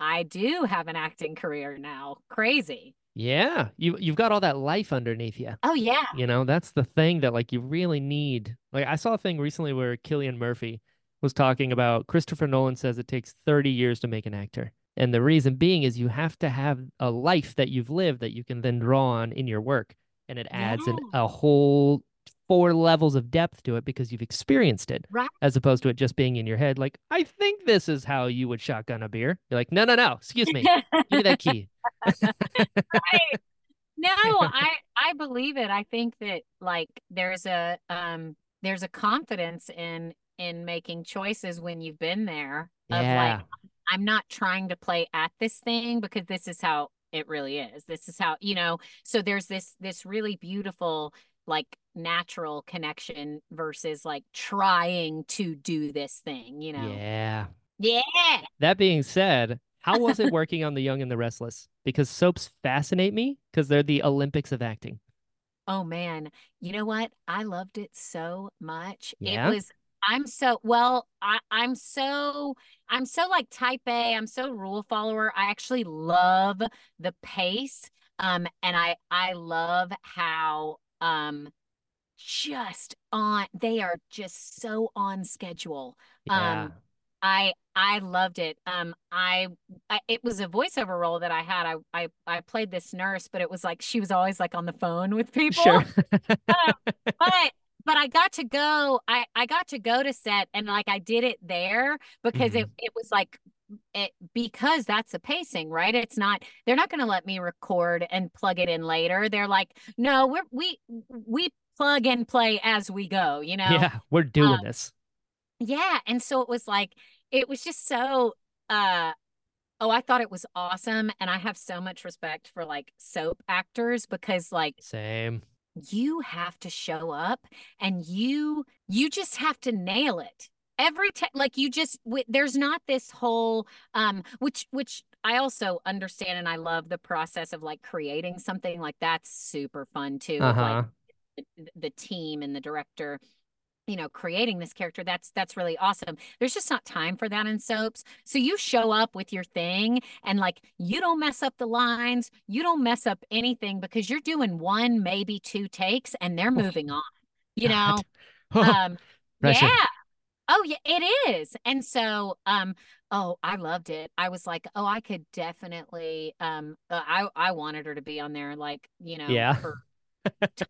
I do have an acting career now. Crazy. Yeah, you you've got all that life underneath you. Oh yeah. You know, that's the thing that like you really need. Like I saw a thing recently where Cillian Murphy was talking about Christopher Nolan says it takes 30 years to make an actor. And the reason being is you have to have a life that you've lived that you can then draw on in your work. And it adds an, a whole four levels of depth to it because you've experienced it Right. as opposed to it just being in your head. Like, I think this is how you would shotgun a beer. You're like, no, no, no, excuse me. Give me that key. right. No, I I believe it. I think that like there's a um there's a confidence in in making choices when you've been there of Yeah. like I'm not trying to play at this thing because this is how it really is. This is how, you know, so there's this this really beautiful like natural connection versus like trying to do this thing, you know. Yeah. Yeah. That being said, how was it working on The Young and the Restless? Because soaps fascinate me because they're the Olympics of acting. Oh man, you know what? I loved it so much. Yeah? It was I'm so well, I I'm so I'm so like type A, I'm so rule follower. I actually love the pace. Um and I I love how um just on they are just so on schedule. Yeah. Um I I loved it. Um, I, I it was a voiceover role that I had. I I I played this nurse, but it was like she was always like on the phone with people. Sure. But but I got to go. I I got to go to set and like I did it there because it it was like it because that's the pacing, right? It's not they're not going to let me record and plug it in later. They're like, no, we're we we plug and play as we go. You know. yeah, we're doing Um, this. Yeah, and so it was like it was just so uh oh, I thought it was awesome and I have so much respect for like soap actors because like Same. You have to show up and you you just have to nail it. Every time like you just w- there's not this whole um which which I also understand and I love the process of like creating something like that's super fun too Uh-huh. like the, the team and the director you know creating this character that's that's really awesome. There's just not time for that in soaps. So you show up with your thing and like you don't mess up the lines you don't mess up anything because you're doing one maybe two takes and they're moving on you know? Um Pressure. yeah. Oh yeah it is. And so um oh i loved it. I was like oh i could definitely um uh, i i wanted her to be on there like you know Yeah. for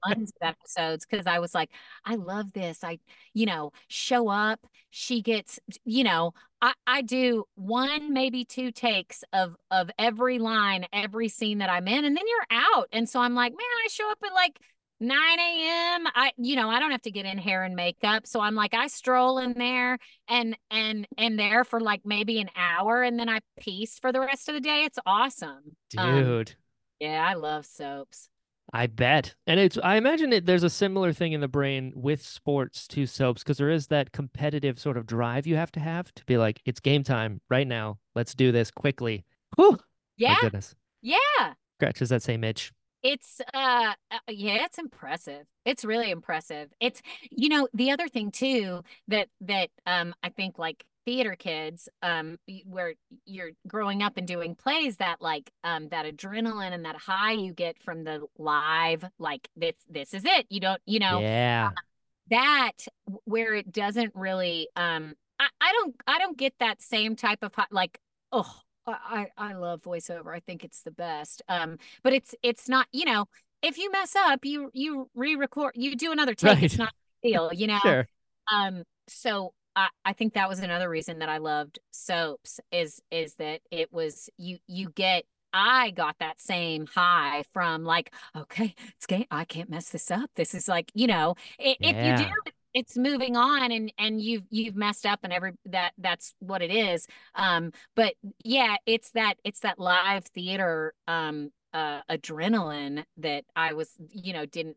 tons of episodes because I was like, I love this. I, you know, show up. She gets, you know, I, I do one, maybe two takes of of every line, every scene that I'm in, and then you're out. And so I'm like, man, I show up at like 9 a.m. I, you know, I don't have to get in hair and makeup. So I'm like, I stroll in there and and and there for like maybe an hour and then I piece for the rest of the day. It's awesome. Um, Dude. yeah, I love soaps. I bet. And it's I imagine it there's a similar thing in the brain with sports to soaps because there is that competitive sort of drive you have to have to be like, it's game time right now. Let's do this quickly. Whew. Yeah, My goodness. yeah. Scratches that same itch. It's uh uh, yeah, it's impressive. It's really impressive. It's you know, the other thing too that that um I think like theater kids um where you're growing up and doing plays that like um that adrenaline and that high you get from the live like this this is it. You don't, you know, Yeah. that where it doesn't really um I, I don't I don't get that same type of like oh I I love voiceover I think it's the best um but it's it's not you know if you mess up you you re-record you do another take it's not a deal you know Sure. um so I I think that was another reason that I loved soaps is is that it was you you get I got that same high from like okay it's game I can't mess this up. This is like you know i- if you do it's moving on and and you've you've messed up and every that that's what it is. Um but yeah it's that it's that live theater um uh adrenaline that I was you know didn't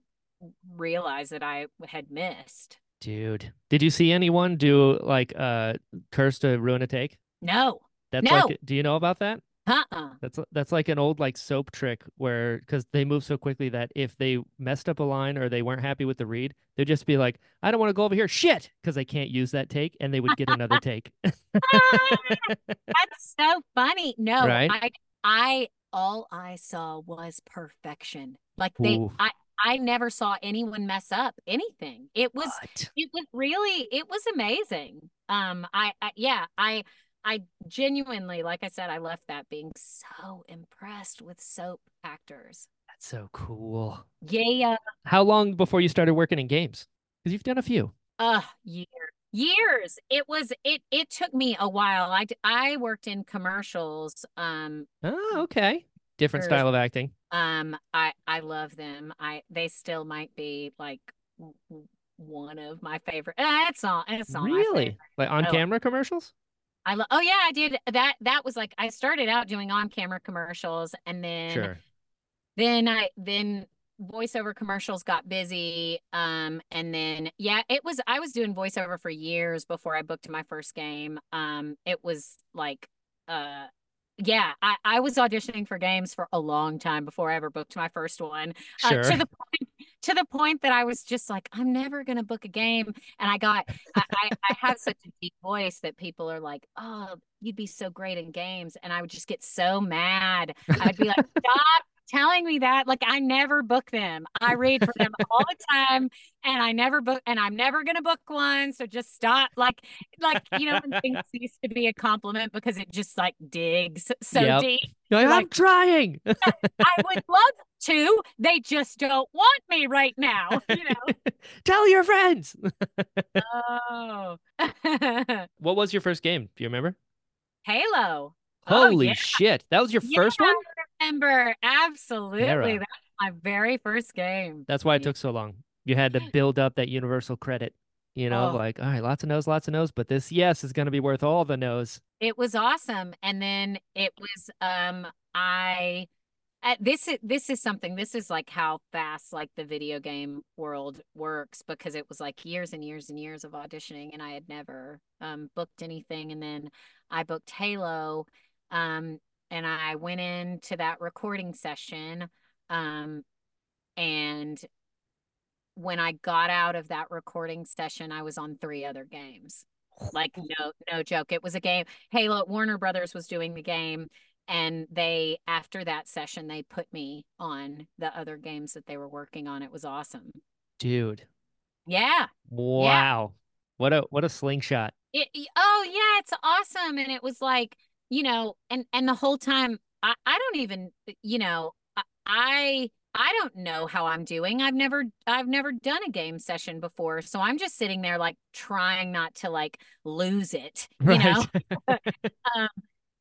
realize that I had missed Dude. Did you see anyone do like uh curse to ruin a take? no That's No. like do you know about that? uh-uh That's that's like an old like soap trick where because they move so quickly that if they messed up a line or they weren't happy with the read, they'd just be like, "I don't want to go over here, shit," because they can't use that take, and they would get another take. That's so funny. No, Right? I I all I saw was perfection. Like they Ooh. I I never saw anyone mess up anything. It was What? it was really it was amazing. Um I, I yeah, I I genuinely like I said I left that being so impressed with soap actors. That's so cool. Yeah. How long before you started working in games? Because you've done a few. Uh years. Years. It was it it took me a while. I I worked in commercials um Oh, okay. Different style of acting. Um, I I love them. I they still might be like one of my favorite. Eh, it's not. It's not Really? Like on Oh. camera commercials? I love. Oh yeah, I did that. That was like I started out doing on camera commercials, and then Sure. then I then voiceover commercials got busy. Um, and then yeah, it was I was doing voiceover for years before I booked my first game. Um, it was like uh. Yeah, I, I was auditioning for games for a long time before I ever booked my first one. Uh, Sure. to the point to the point that I was just like, I'm never gonna book a game. And I got I, I, I have such a deep voice that people are like, Oh, you'd be so great in games. And I would just get so mad. I'd be like, Stop telling me that. Like I never book them. I read for them all the time and I never book and I'm never gonna book one. So just stop. Like like you know, when things used to be a compliment because it just like digs so Yep. deep. Like, I'm trying. I would love to. They just don't want me right now. You know. Tell your friends. oh. What was your first game? Do you remember? Halo. Oh, Holy yeah. shit. That was your Yeah, first one? I remember. Absolutely. Era. That's my very first game. That's why it took so long. You had to build up that universal credit. You know, Oh. like, all right, lots of no's, lots of no's, but this yes is going to be worth all the no's. It was awesome. And then it was um I uh, this is this is something this is like how fast like the video game world works because it was like years and years and years of auditioning and I had never um booked anything and then I booked Halo um and I went into that recording session um and when I got out of that recording session I was on three other games. Like no no joke it was a game. Halo warner brothers was doing the game and they after that session they put me on the other games that they were working on. It was awesome. Dude. yeah. Wow. What a what a slingshot. it, oh yeah it's awesome. And it was like you know and and the whole time i i don't even you know I- i don't know how i'm doing. I've never i've never done a game session before. So i'm just sitting there like trying not to like lose it you Right. know? Um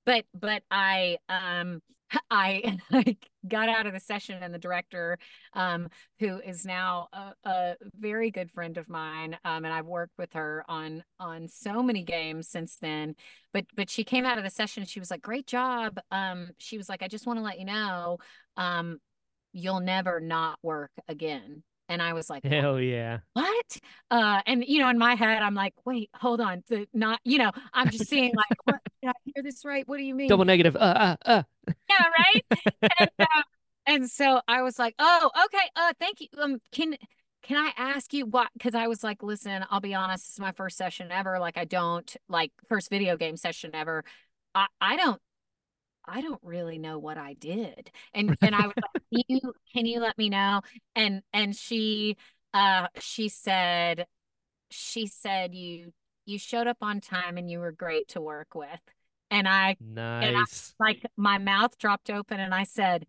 but but i um I, I got out of the session and the director um who is now a, a very good friend of mine um and I've worked with her on on so many games since then. But but she came out of the session she was like great job. Um she was like I just want to let you know um you'll never not work again and I was like Hell yeah. what? Uh, and you know, in my head, I'm like, wait, hold on, the not, you know, I'm just seeing like, what, did I hear this right? What do you mean? Double negative. Uh uh uh. yeah, right. and, uh, and so I was like, oh, okay, uh, thank you. Um, can can I ask you what? Because I was like, listen, I'll be honest, this is my first session ever. Like, I don't like first video game session ever. I I don't. I don't really know what I did. And and I was like, can you can you let me know? And and she uh she said she said you you showed up on time and you were great to work with. And I Nice. like my mouth dropped open and I said,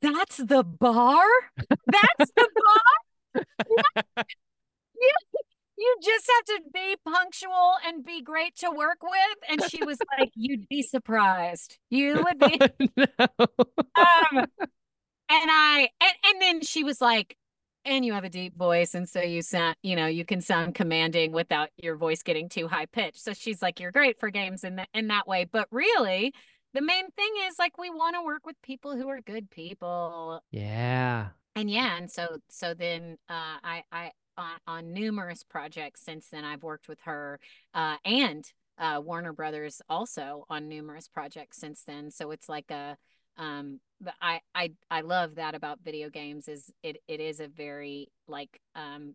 That's the bar? That's the bar? you, just have to be punctual and be great to work with. And she was like, You'd be surprised. You would be no. um, and I and, and then she was like, and you have a deep voice, and so you sound, you know, you can sound commanding without your voice getting too high pitched. So she's like, you're great for games in that in that way. But really, the main thing is like we want to work with people who are good people. Yeah. And yeah, and so so then uh I I on, on numerous projects since then I've worked with her uh and uh Warner Brothers also on numerous projects since then. So it's like a um but I I I love that about video games is it it is a very like um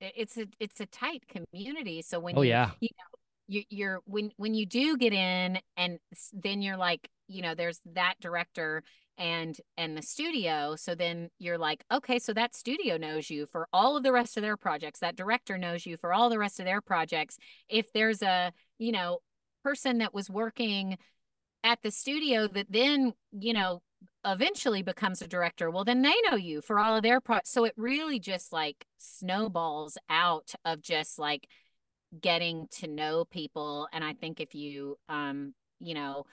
it- it's a it's a tight community. So when Oh you yeah. you know you, you're when when you do get in and then you're like you know there's that director and and the studio so then you're like okay so that studio knows you for all of the rest of their projects. That director knows you for all the rest of their projects. If there's a you know person that was working at the studio that then you know eventually becomes a director well then they know you for all of their pro so it really just like snowballs out of just like getting to know people and i think if you um you know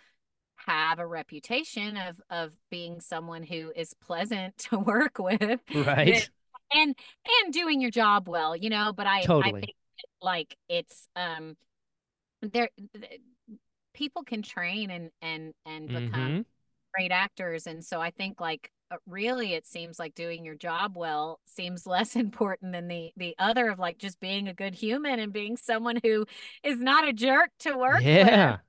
have a reputation of of being someone who is pleasant to work with Right. and and doing your job well you know but i i Totally. think like it's um there th- people can train and and and become Mhm. great actors and so i think like uh, really it seems like doing your job well seems less important than the the other of like just being a good human and being someone who is not a jerk to work with Yeah.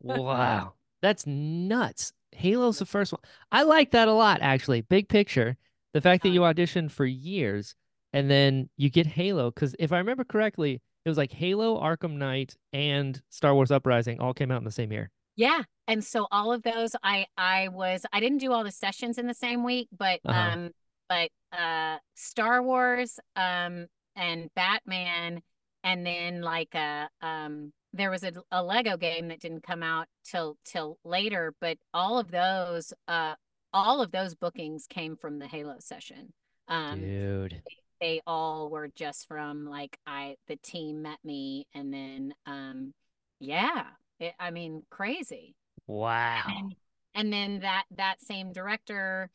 Wow. That's nuts. Halo's the first one. I like that a lot, actually. Big picture. The fact that Uh, you auditioned for years and then you get Halo, because if I remember correctly, it was like Halo, Arkham Knight, and Star Wars Uprising all came out in the same year. Yeah. And so all of those I I was I didn't do all the sessions in the same week, but Uh-huh. um but uh Star Wars um and Batman and then like a um there was a, a Lego game that didn't come out till till later, but all of those uh all of those bookings came from the Halo session. Um Dude. they all were just from like I the team met me and then um yeah, it, I mean crazy Wow. and and then that that same director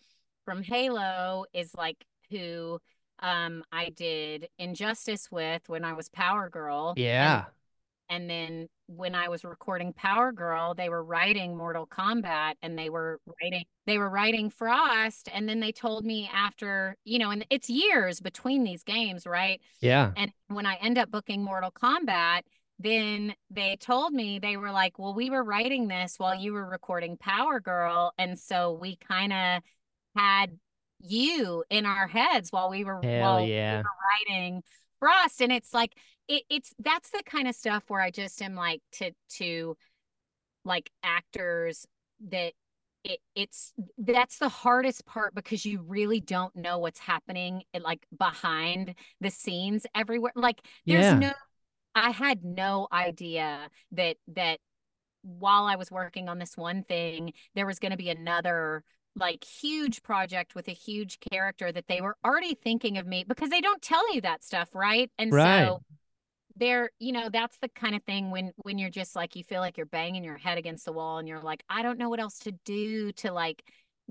from Halo is like who um I did Injustice with when I was Power Girl. Yeah. And then when I was recording Power Girl, they were writing Mortal Kombat and they were writing they were writing Frost and then they told me after, you know, and it's years between these games, right? Yeah. And when I end up booking Mortal Kombat, then they told me they were like, "Well, we were writing this while you were recording Power Girl, and so we kind of had you in our heads while we were Hell while we yeah. were writing Frost." And it's like it, it's that's the kind of stuff where I just am like to to like actors that it, it's that's the hardest part because you really don't know what's happening eh, like behind the scenes everywhere like there's Yeah. no I had no idea that that while I was working on this one thing there was going to be another like huge project with a huge character that they were already thinking of me because they don't tell you that stuff right and Right. so there you know that's the kind of thing when when you're just like you feel like you're banging your head against the wall and you're like I don't know what else to do to like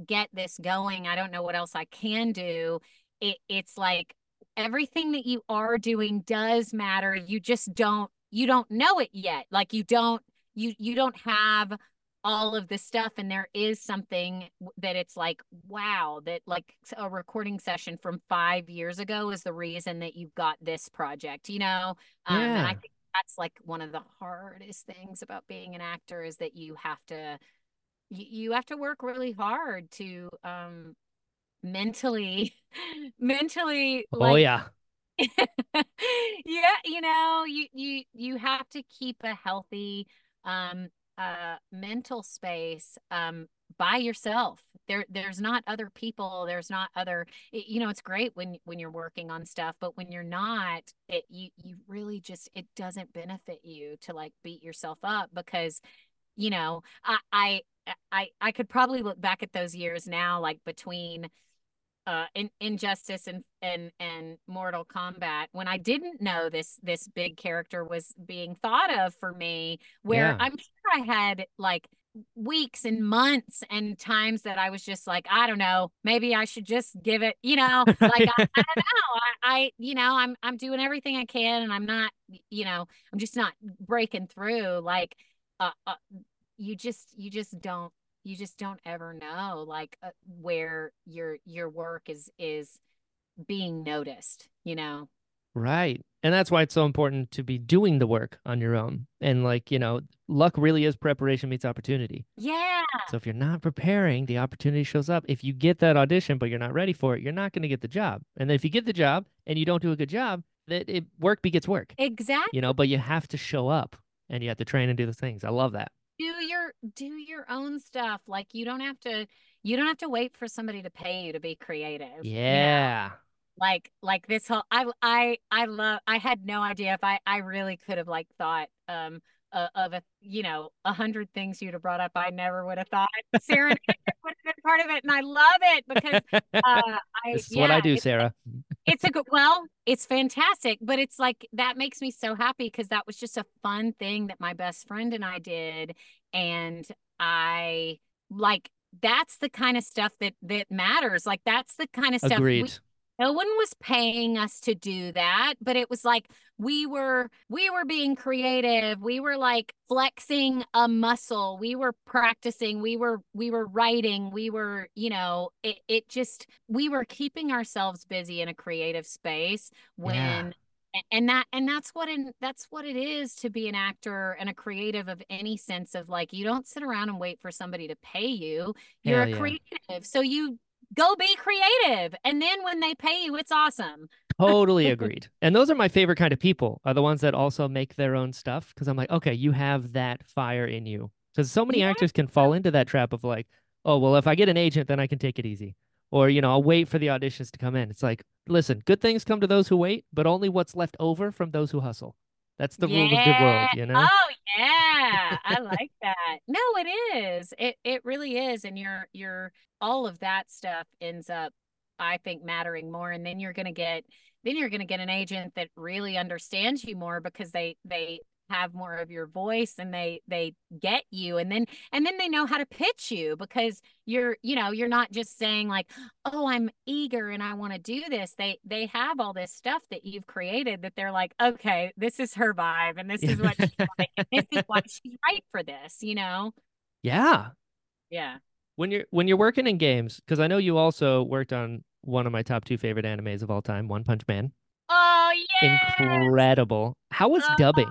get this going. I don't know what else I can do. It it's like everything that you are doing does matter. You just don't you don't know it yet. Like you don't you you don't have all of this stuff and there is something that it's like wow that like a recording session from 5 years ago is the reason that you got this project you know um, and I think that's like one of the hardest things about being an actor is that you have to you, you have to work really hard to um mentally mentally Oh like yeah. yeah you know you you you have to keep a healthy um uh mental space um by yourself. There there's not other people there's not other y- you know it's great when when you're working on stuff but when you're not it you you really just it doesn't benefit you to like beat yourself up because you know i i i i could probably look back at those years now like between uh in, injustice and and and mortal kombat when i didn't know this this big character was being thought of for me where Yeah. i'm sure i had like weeks and months and times that i was just like i don't know maybe i should just give it you know like I, I don't know I, I you know i'm i'm doing everything i can and i'm not you know i'm just not breaking through like uh, uh you just you just don't you just don't ever know like uh, where your your work is is being noticed you know Right. And that's why it's so important to be doing the work on your own. And like, you know, luck really is preparation meets opportunity. yeah So if you're not preparing, the opportunity shows up. If you get that audition but you're not ready for it, you're not going to get the job. And then if you get the job and you don't do a good job, that it work begets work. exactly You know, but you have to show up and you have to train and do the things. I love that. Do your do your own stuff like you don't have to you don't have to wait for somebody to pay you to be creative. you know? Yeah. like like this whole i i i love i had no idea if i i really could have like thought um uh, of a you know a hundred things you'd have brought up i never would have thought sara would have been part of it and i love it because uh i This is what I do, it's- Sara. it's a good well it's fantastic but it's like that makes me so happy because that was just a fun thing that my best friend and i did and i like that's the kind of stuff that that matters like that's the kind of stuff Agreed. No one was paying us to do that but it was like we were we were being creative. We were like flexing a muscle. We were practicing. We were we were writing. We were you know it, it just we were keeping ourselves busy in a creative space when Yeah. and that and that's what in that's what it is to be an actor and a creative of any sense of like you don't sit around and wait for somebody to pay you. You're Hell a yeah. creative. So you go be creative and then when they pay you it's awesome Totally agreed. And those are my favorite kind of people, are the ones that also make their own stuff. Because I'm like, okay, you have that fire in you. Because so many Yeah. actors can fall into that trap of like, oh, well, if I get an agent, then I can take it easy. Or, you know, I'll wait for the auditions to come in. It's like, listen, good things come to those who wait, but only what's left over from those who hustle. That's the rule of the world, you know? oh yeah. I like that. No it is. It it really is and you're you're all of that stuff ends up i think mattering more and then you're going to get then you're going to get an agent that really understands you more because they they have more of your voice and they they get you and then and then they know how to pitch you because you're you know you're not just saying like oh i'm eager and i want to do this they they have all this stuff that you've created that they're like okay this is her vibe and this is what she's like and this is why she's right for this you know yeah. yeah When you're when you're working in games, because I know you also worked on one of my top two favorite animes of all time, One Punch Man. oh yeah Incredible. How was Oh, dubbing?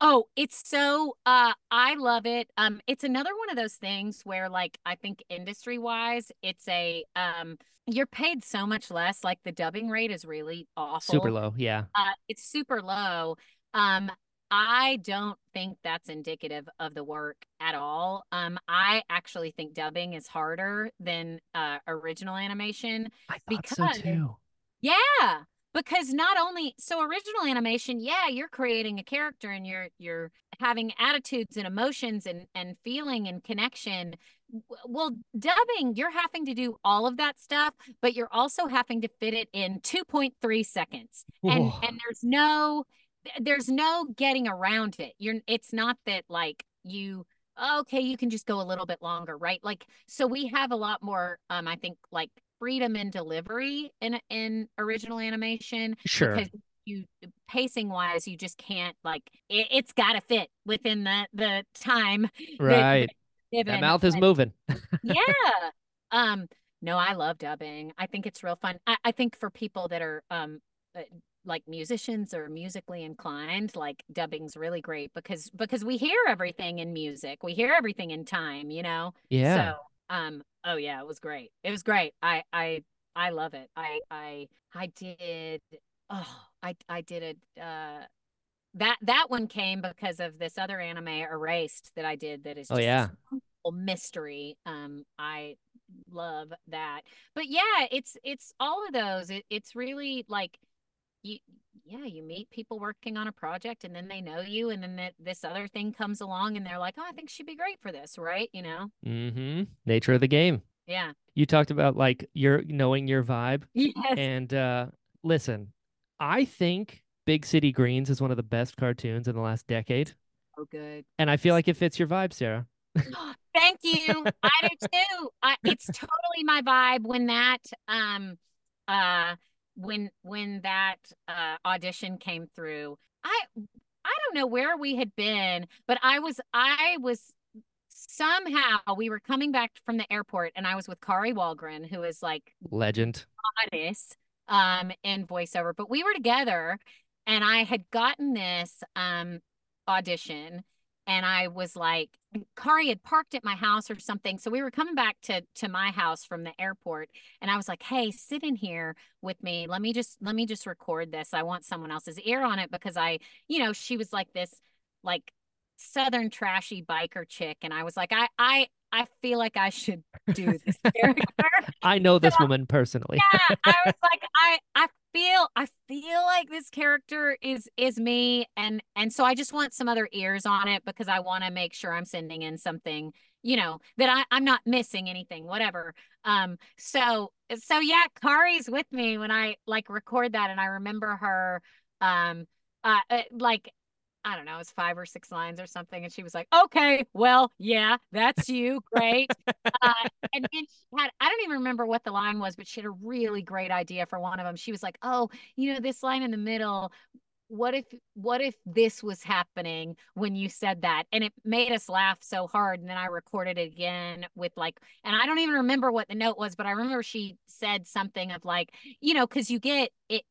Oh, it's so uh I love it. Um it's another one of those things where like I think industry wise it's a um you're paid so much less like the dubbing rate is really awful. Super low. Yeah. Uh it's super low. Um I don't think that's indicative of the work at all. Um I actually think dubbing is harder than uh original animation. I thought so too. Yeah, because not only so original animation, yeah, you're creating a character and you're you're having attitudes and emotions and and feeling and connection. Well, dubbing, you're having to do all of that stuff, but you're also having to fit it in 2.3 seconds. And Whoa. and there's no there's no getting around it. You're it's not that like you okay, you can just go a little bit longer, right? Like so we have a lot more um I think like freedom in delivery in in original animation Sure. because you pacing wise you just can't like it, it's got to fit within the the time Right. That mouth is But- moving. yeah um no i love dubbing i think it's real fun i, I think for people that are um uh, like musicians or musically inclined like dubbing's really great because because we hear everything in music we hear everything in time you know Yeah. so um oh yeah it was great. It was great. I i i love it. I i i did oh i i did it uh that that one came because of this other anime erased that i did that is Oh, yeah. this mystery. Um i love that. But yeah it's it's all of those. It, it's really like you yeah you meet people working on a project and then they know you and then that this other thing comes along and they're like oh i think she'd be great for this right you know Mm-hmm. Nature of the game. yeah You talked about like your knowing your vibe. yes And uh listen, I think Big City Greens is one of the best cartoons in the last decade. so good And I feel like it fits your vibe, Sara. Thank you. I do too. I, it's totally my vibe when that um uh when when that uh audition came through. I I don't know where we had been, but I was I was somehow we were coming back from the airport and I was with Kari Wahlgren, who is like Legend. goddess um in voiceover but we were together and i had gotten this um audition and i was like kari had parked at my house or something. So we were coming back to to my house from the airport and i was like hey sit in here with me. Let me just let me just record this. I want someone else's ear on it because i you know she was like this like southern trashy biker chick and i was like i i I feel like I should do this character. I know this woman personally. yeah, I was like, I I feel I feel like this character is is me, and and so I just want some other ears on it because I want to make sure I'm sending in something, you know, that I I'm not missing anything, whatever. Um, so so yeah, Kari's with me when I like record that, and I remember her, um, uh, uh like I don't know, it was five or six lines or something. And she was like, okay, well, yeah, that's you. Great. uh, and then she had, I don't even remember what the line was, but she had a really great idea for one of them. She was like, oh, you know, this line in the middle, what if what if this was happening when you said that and it made us laugh so hard and then i recorded it again with like and i don't even remember what the note was but i remember she said something of like you know because you get it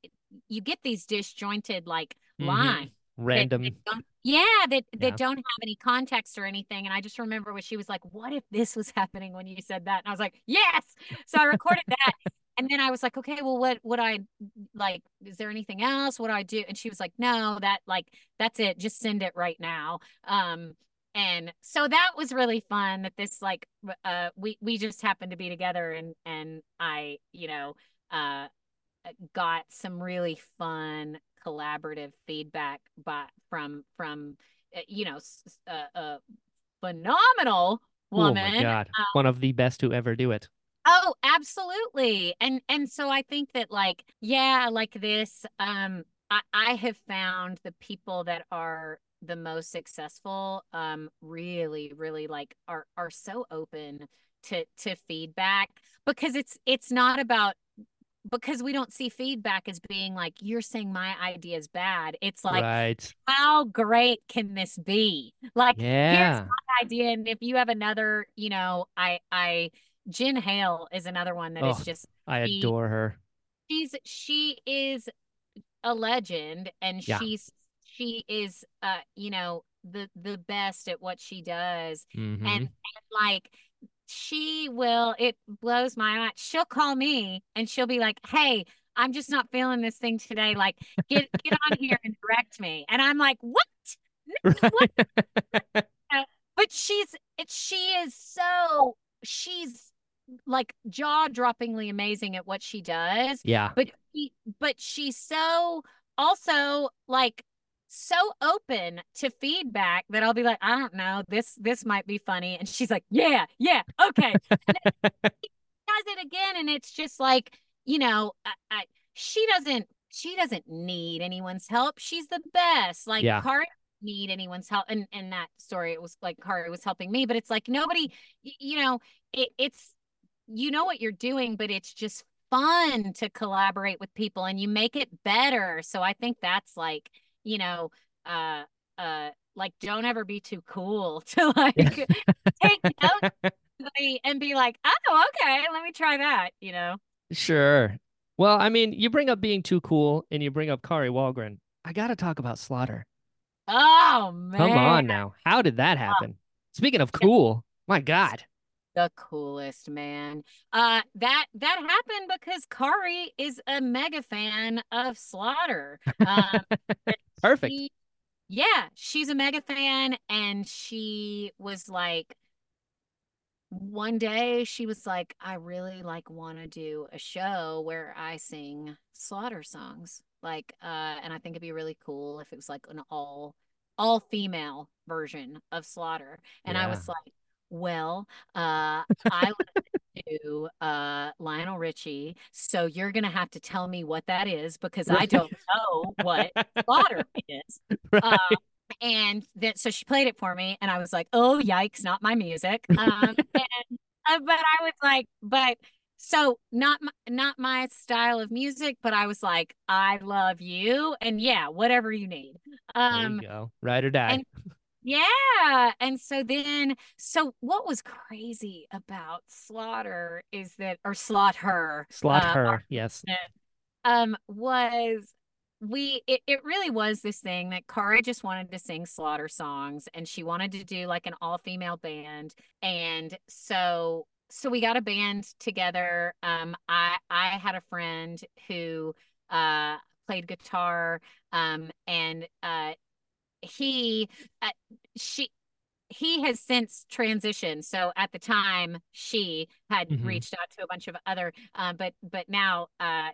you get these disjointed like mm-hmm. lines random that, that yeah that that yeah. don't have any context or anything and i just remember when she was like what if this was happening when you said that? And i was like yes! So i recorded that and then i was like okay well what would i like is there anything else? What do i do? And she was like no that like that's it just send it right now. Um and so that was really fun that this like uh we we just happened to be together and and i you know uh got some really fun collaborative feedback by from from uh, you know a, a uh, uh, phenomenal woman. Oh my god, um, one of the best to ever do it. Oh, absolutely. And and so I think that like yeah, like this um I I have found the people that are the most successful um really really like are are so open to to feedback because it's it's not about because we don't see feedback as being like you're saying my idea is bad it's like right. how great can this be like yeah. here's my idea and if you have another you know i i jen hale is another one that oh, is just i she, adore her she's she is a legend and yeah. she's she is uh you know the the best at what she does mm-hmm. and, and like she will it blows my mind. She'll call me and she'll be like hey i'm just not feeling this thing today. Like get get on here and direct me. And i'm like what, what? Uh, but she's it, she is so she's like jaw-droppingly amazing at what she does. Yeah. But she, but she's so also like so open to feedback that I'll be like, I don't know, this this might be funny, and she's like, Yeah, yeah, okay. does it again, and it's just like, you know, I, I, she doesn't she doesn't need anyone's help. She's the best. Like yeah. Kari need anyone's help. And in that story, it was like Kari was helping me, but it's like nobody, you know, it, it's you know what you're doing, but it's just fun to collaborate with people and you make it better. So I think that's like you know, uh, uh, like don't ever be too cool to like take notes and be like, oh, okay, let me try that, you know? Sure. Well, I mean, you bring up being too cool and you bring up Kari Wahlgren. I got to talk about Slaughter. Oh, man. Come on now. How did that happen? Speaking of cool, my God the coolest man. Uh that that happened because kari is a mega fan of slaughter. Um, perfect. she, yeah she's a mega fan and she was like one day she was like i really like want to do a show where i sing slaughter songs. Like uh and i think it'd be really cool if it was like an all all female version of slaughter. And yeah. i was like well, uh, I to uh, Lionel Richie, so you're gonna have to tell me what that is because I don't know what slaughter is. Right. Uh, and then so she played it for me, and I was like, "Oh yikes, not my music." Um, and, uh, but I was like, "But." So not my, not my style of music, but I was like, I love you, and yeah, whatever you need. Um, there you go, ride or die. And, yeah. And so then, so what was crazy about Slaughter is that, or Slaughter, Slaughter, uh, yes, um, was we it, it really was this thing that Kari just wanted to sing slaughter songs and she wanted to do like an all-female band and so so we got a band together um i i had a friend who uh played guitar um and uh he uh, she he has since transitioned. So at the time, she had Mhm. reached out to a bunch of other, uh, but but now uh,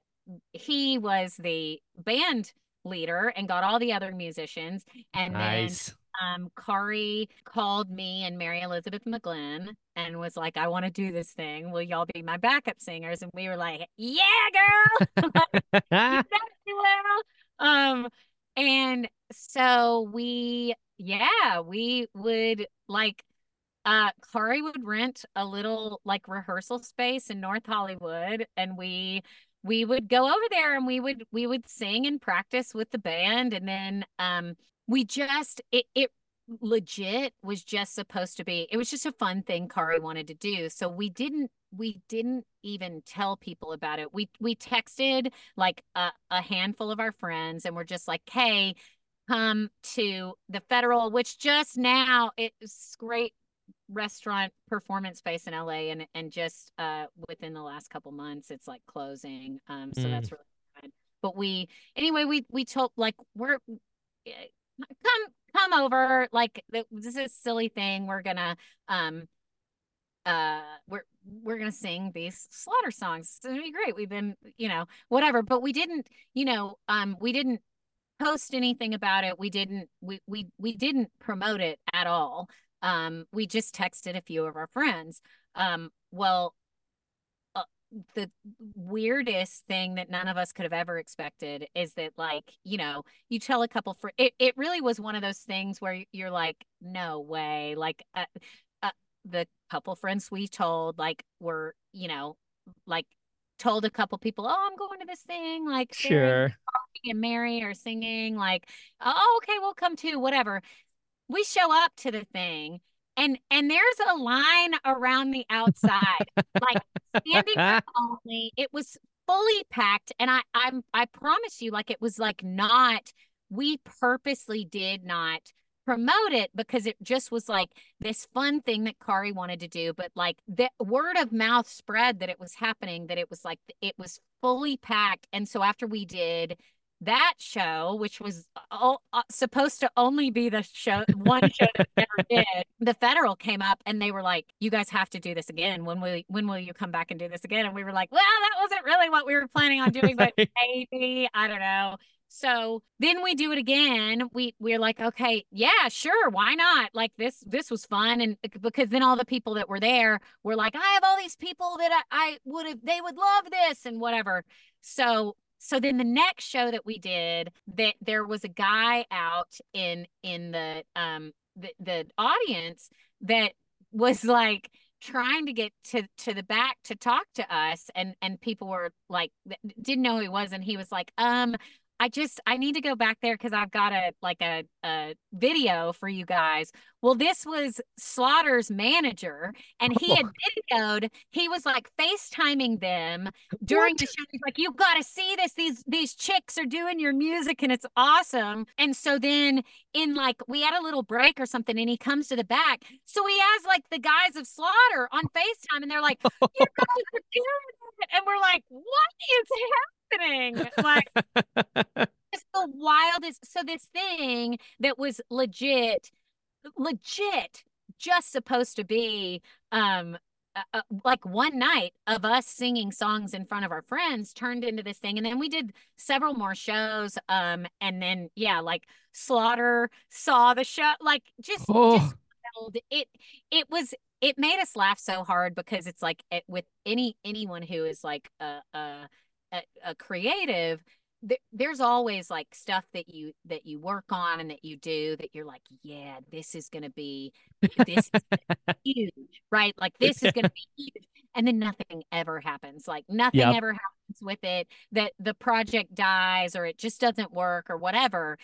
he was the band leader and got all the other musicians. And nice. then um, Kari called me and Mary Elizabeth McGlynn and was like, "I want to do this thing. Will y'all be my backup singers?" And we were like, "Yeah, girl." Um, and so we, yeah, we would like, uh, Kari would rent a little like rehearsal space in North Hollywood, and we we would go over there and we would we would sing and practice with the band, and then um, we just it it legit was just supposed to be it was just a fun thing Kari wanted to do. So we didn't we didn't even tell people about it. We we texted like a, a handful of our friends and we're just like, hey, come to the federal, which just now it's great restaurant performance space in LA and and just uh within the last couple months it's like closing. Um so Mm. that's really good. But we anyway we we told like we're eh, come come over like this is a silly thing we're gonna um uh we're we're gonna sing these slaughter songs. It's gonna be great. We've been you know whatever but we didn't you know um we didn't post anything about it. We didn't we we we didn't promote it at all. Um we just texted a few of our friends. Um well uh, the weirdest thing that none of us could have ever expected is that like you know you tell a couple for it, it really was one of those things where you're like no way. Like uh, the couple friends we told like were you know like told a couple people oh i'm going to this thing like Sure. and mary are singing like oh okay we'll come too whatever we show up to the thing and and there's a line around the outside like standing only it was fully packed and i i'm i promise you like it was like not we purposely did not promote it because it just was like this fun thing that Kari wanted to do but like the word of mouth spread that it was happening that it was like it was fully packed and so after we did that show, which was all, uh, supposed to only be the show, one show that we never did, the federal came up and they were like, "You guys have to do this again. When will when will you come back and do this again?" And we were like, "Well, that wasn't really what we were planning on doing, but maybe I don't know." So then we do it again. We we're like, okay, yeah, sure, why not? Like this this was fun, and because then all the people that were there were like, I have all these people that I, I would have they would love this and whatever. So so then the next show that we did that there was a guy out in in the um the, the audience that was like trying to get to to the back to talk to us and and people were like didn't know who he was and he was like um I just I need to go back there because I've got a like a, a video for you guys. Well, this was Slaughter's manager, and he had oh. videoed. He was like FaceTiming them during the show. He's like, "You got to see this. These these chicks are doing your music, and it's awesome." And so then in like we had a little break or something, and he comes to the back. So he has like the guys of Slaughter on FaceTime, and they're like, "You guys are doing it," and we're like, "What is happening?" Like it's the wildest. So this thing that was legit, legit, just supposed to be um uh, uh, like one night of us singing songs in front of our friends turned into this thing and then we did several more shows um and then yeah like slaughter saw the show like just Oh. just it it was it made us laugh so hard because it's like it, with any anyone who is like a a, a, a creative th- there's always like stuff that you that you work on and that you do that you're like yeah this is going to be this is huge right? Like this is going to be huge and then nothing ever happens. Like nothing Yep. ever happens with it that the project dies or it just doesn't work or whatever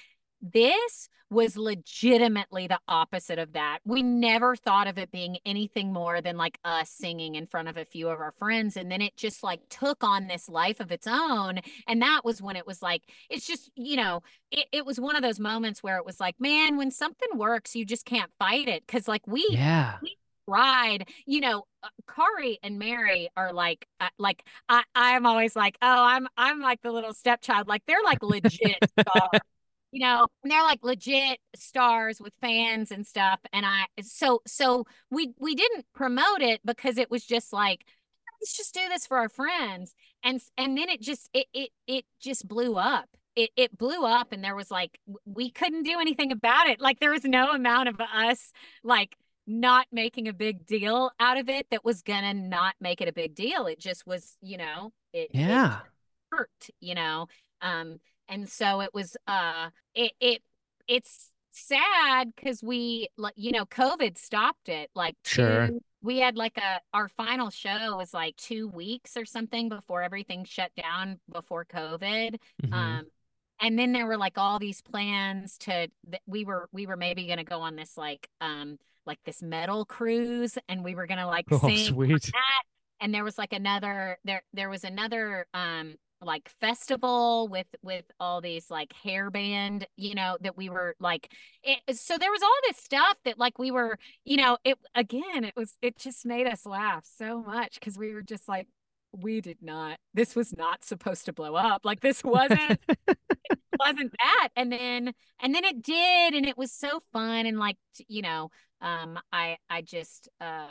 this was legitimately the opposite of that. We never thought of it being anything more than like us singing in front of a few of our friends. And then it just like took on this life of its own. And that was when it was like, it's just, you know, it, it was one of those moments where it was like, man, when something works, you just can't fight it. Cause like we Yeah. We ride you know uh, Kari and Mary are like uh, like I I'm always like oh I'm I'm like the little stepchild like they're like legit stars you know, and they're like legit stars with fans and stuff. And I so so we we didn't promote it because it was just like let's just do this for our friends. And and then it just it it it just blew up. It it blew up and there was like we couldn't do anything about it. Like there was no amount of us like not making a big deal out of it that was gonna not make it a big deal. It just was, you know, it, yeah. It hurt, you know. Um and so it was uh it it it's sad because we like you know covid stopped it like Sure. two, we had like a our final show was like two weeks or something before everything shut down before covid Mhm. um and then there were like all these plans to that we were we were maybe going to go on this like um like this metal cruise and we were going to like oh, sing sweet. that and there was like another there there was another um like festival with with all these like hair band you know that we were like it, so there was all this stuff that like we were you know it again it was it just made us laugh so much because we were just like we did not this was not supposed to blow up. Like this wasn't wasn't that. And then and then it did and it was so fun. And like you know um i i just uh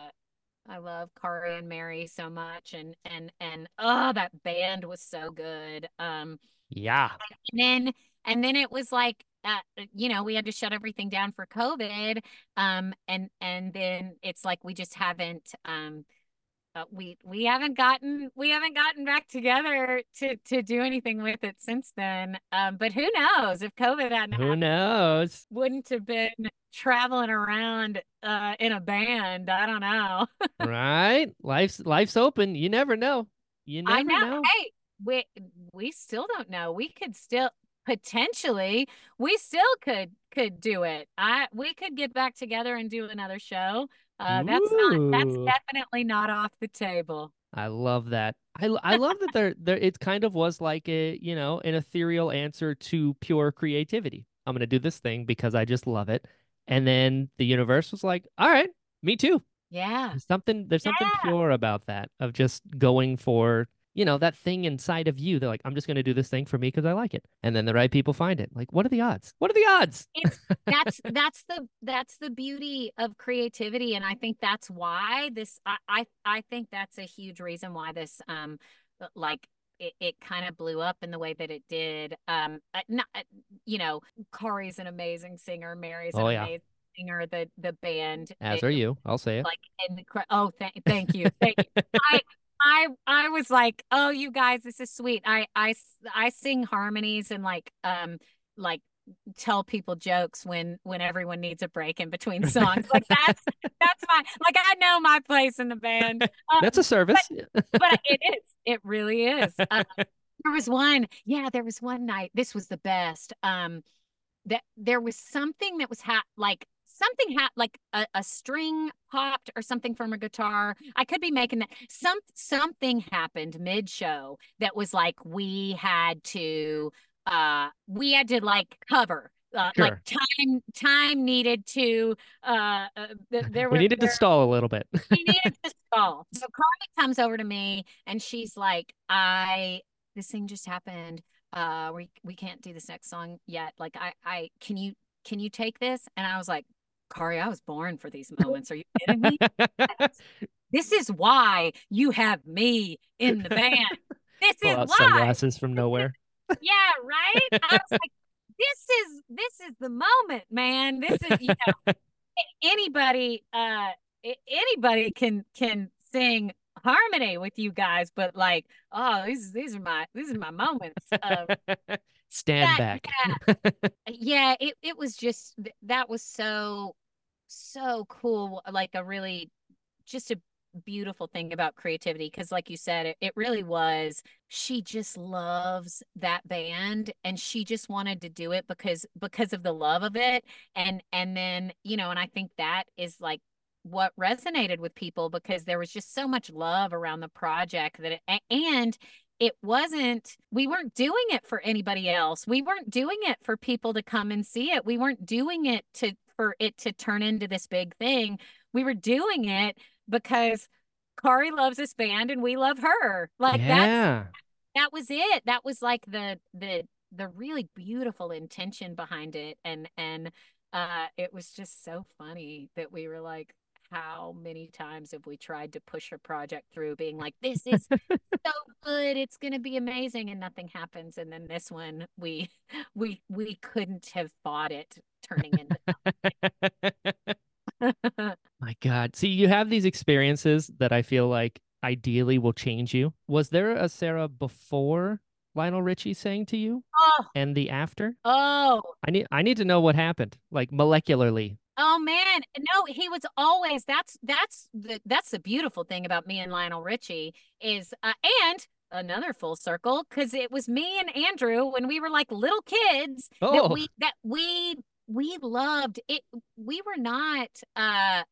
i love Kari and mary so much and and and oh that band was so good um yeah. and then and then it was like uh, you know we had to shut everything down for covid um and and then it's like we just haven't um uh, we we haven't gotten we haven't gotten back together to to do anything with it since then um but who knows if covid hadn't Who happened knows? wouldn't have been traveling around uh in a band i don't know right? Life's life's open. You never know. You never i know, know. hey we we still don't know we could still potentially we still could could do it i we could get back together and do another show uh that's not that's definitely not off the table I love that. I, I love that there there it kind of was like a you know an ethereal answer to pure creativity. I'm gonna do this thing because I just love it, and then the universe was like, all right, me too. yeah There's something there's something Yeah. pure about that of just going for you know that thing inside of you. They're like, I'm just gonna do this thing for me because I like it, and then the right people find it. Like, what are the odds? What are the odds? that's that's the that's the beauty of creativity and i think that's why this i i, I think that's a huge reason why this um like it, it kind of blew up in the way that it did um uh, not uh, you know Kari's an amazing singer mary's an Oh, yeah. amazing singer the the band As it- are you. I'll say it. like incre- oh thank thank you thank you i i i was like oh you guys this is sweet. I I I sing harmonies and like um like tell people jokes when when everyone needs a break in between songs. Like that's that's my like i know my place in the band. Um, That's a service. but it is it really is. Uh, there was one yeah there was one night this was the best um that there was something that was ha- like something ha- like a, a string popped or something from a guitar i could be making that some something happened mid show that was like we had to uh we had to like cover uh, Sure. like time time needed to uh, uh th- there we were needed to stall a little bit. we needed to stall. So Kari comes over to me and she's like, I this thing just happened. Uh we we can't do this next song yet. Like I I can you can you take this? And I was like, Kari, I was born for these moments. Are you kidding me? this is why you have me in the band. This Pull is out why. sunglasses from nowhere. Yeah, right. I was like, this is this is the moment, man. This is you know anybody uh anybody can can sing harmony with you guys, but like, oh, these these are my these are my moments. Stand Yeah, back. yeah, it it was just that was so so cool. Like a really just a beautiful thing about creativity because like you said it, it really was she just loves that band and she just wanted to do it because because of the love of it and and then you know and i think that is like what resonated with people because there was just so much love around the project that it, and it wasn't we weren't doing it for anybody else we weren't doing it for people to come and see it we weren't doing it to for it to turn into this big thing we were doing it because Kari loves this band and we love her. Like that's yeah. that was it. That was like the the the really beautiful intention behind it. And and uh it was just so funny that we were like how many times have we tried to push a project through being like this is so good it's going to be amazing and nothing happens and then this one we we we couldn't have fought it turning into My God. See, you have these experiences that I feel like ideally will change you. Was there a Sara before Lionel Richie saying to you oh and the after? oh I need I need to know what happened, like molecularly. Oh man, no, he was always that's that's the that's the beautiful thing about me and Lionel Richie is uh, and another full circle because it was me and Andrew when we were like little kids Oh. that we that we we loved it. We were not uh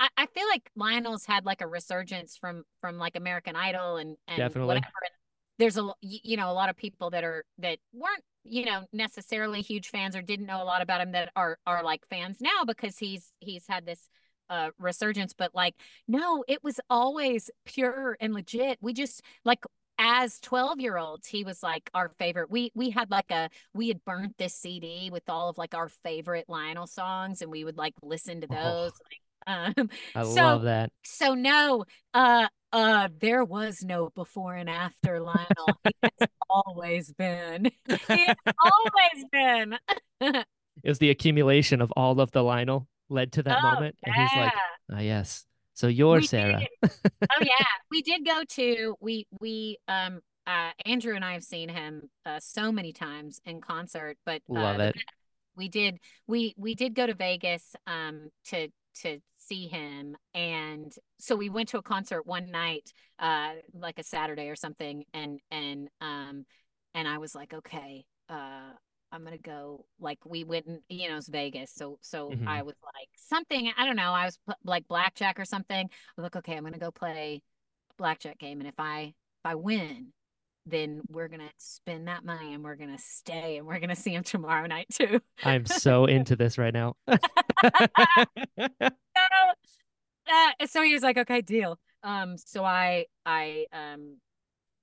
I, I feel like Lionel's had like a resurgence from from like American Idol and and Definitely. whatever. There's a you know a lot of people that are that weren't you know necessarily huge fans or didn't know a lot about him that are are like fans now because he's he's had this uh resurgence but like no it was always pure and legit we just like as 12 year olds he was like our favorite we we had like a we had burnt this cd with all of like our favorite lionel songs and we would like listen to Oh. those like um I so love that. so no uh uh there was no before and after lionel has always been has always been It was the accumulation of all of the Lionel led to that Oh, moment. And he's like, yeah. ah, yes. So you're We Sara. oh yeah we did go to we we um uh andrew and i have seen him uh so many times in concert but uh, Love it. we did we we did go to Vegas um to to see him and so we went to a concert one night uh like a Saturday or something and and um and I was like okay uh I'm gonna go like we went and you know it's Vegas so so Mhm. I was like something I don't know I was pl- like blackjack or something I was like okay I'm gonna go play a blackjack game and if I if I win then we're gonna spend that money and we're gonna stay and we're gonna see him tomorrow night too I'm so into this right now. so, uh, so he was like, okay, deal. Um, so I, I, um,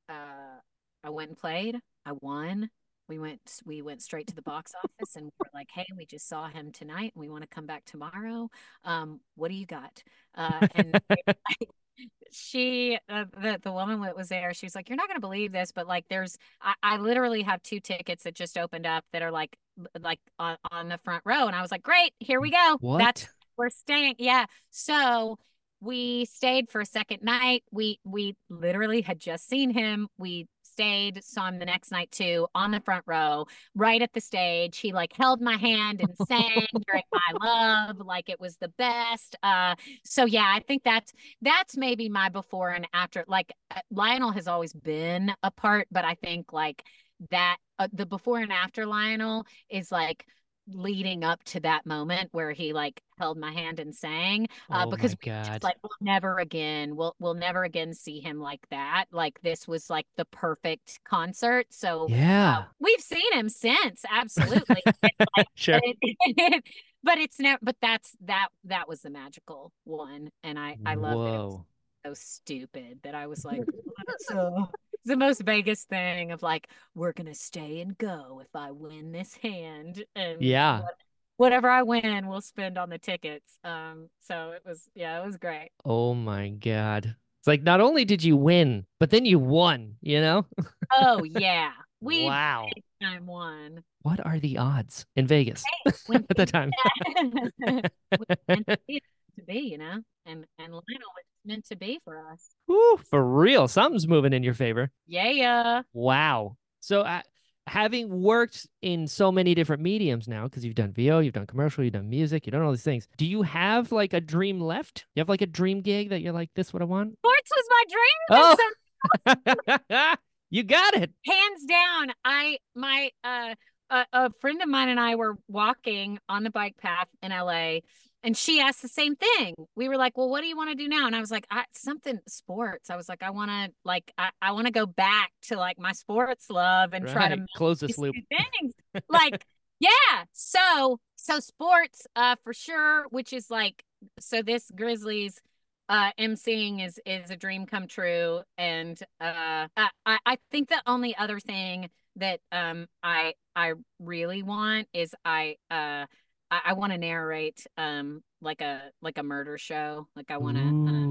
uh, I went and played. I won. We went, we went straight to the box office and we're like, hey, we just saw him tonight. And we want to come back tomorrow. Um, what do you got? Uh, and she, uh, the the woman that was there, she was like, you're not gonna believe this, but like, there's, I, I literally have two tickets that just opened up that are like, like on on the front row, and I was like, great, here we go. what? That's we're staying yeah so we stayed for a second night we we literally had just seen him we stayed saw him the next night too on the front row right at the stage. He like held my hand and sang during my love like it was the best uh so yeah i think that's that's maybe my before and after like uh, lionel has always been a part but i think like that uh, the before and after lionel is like leading up to that moment where he like held my hand and sang uh, oh because my we God. just like we'll never again we'll we'll never again see him like that like this was like the perfect concert so yeah. uh, we've seen him since absolutely like- sure. but, it- but it's never but that's that that was the magical one and i i love it so stupid that I was like, "Let's, uh," the most Vegas thing of like, we're gonna stay and go if I win this hand, and Yeah. whatever I win, we'll spend on the tickets. Um, so it was, yeah, it was great. Oh my God. It's like not only did you win, but then you won, you know? Oh yeah, we wow. time won. What are the odds in Vegas at the time? to be, to be, you know, and and Lionel was meant to be for us. Woo, for real. Something's moving in your favor. Yeah, yeah. Wow. So, uh, having worked in so many different mediums now, because you've done VO, you've done commercial, you've done music, you've done all these things, do you have like a dream left? You have like a dream gig that you're like, this what I want? Sports was my dream. Oh, you got it. hands down i my uh a, a friend of mine and i were walking on the bike path in la and she asked the same thing. We were like well what do you want to do now? And i was like I, something sports. I was like i want to like i, I want to go back to like my sports love and try to Close this loop. things. Like yeah so so sports uh for sure which is like so this grizzlies uh emceeing is is a dream come true and uh i I think the only other thing that um I I really want is I uh I, I want to narrate um like a like a murder show. Like I want to uh,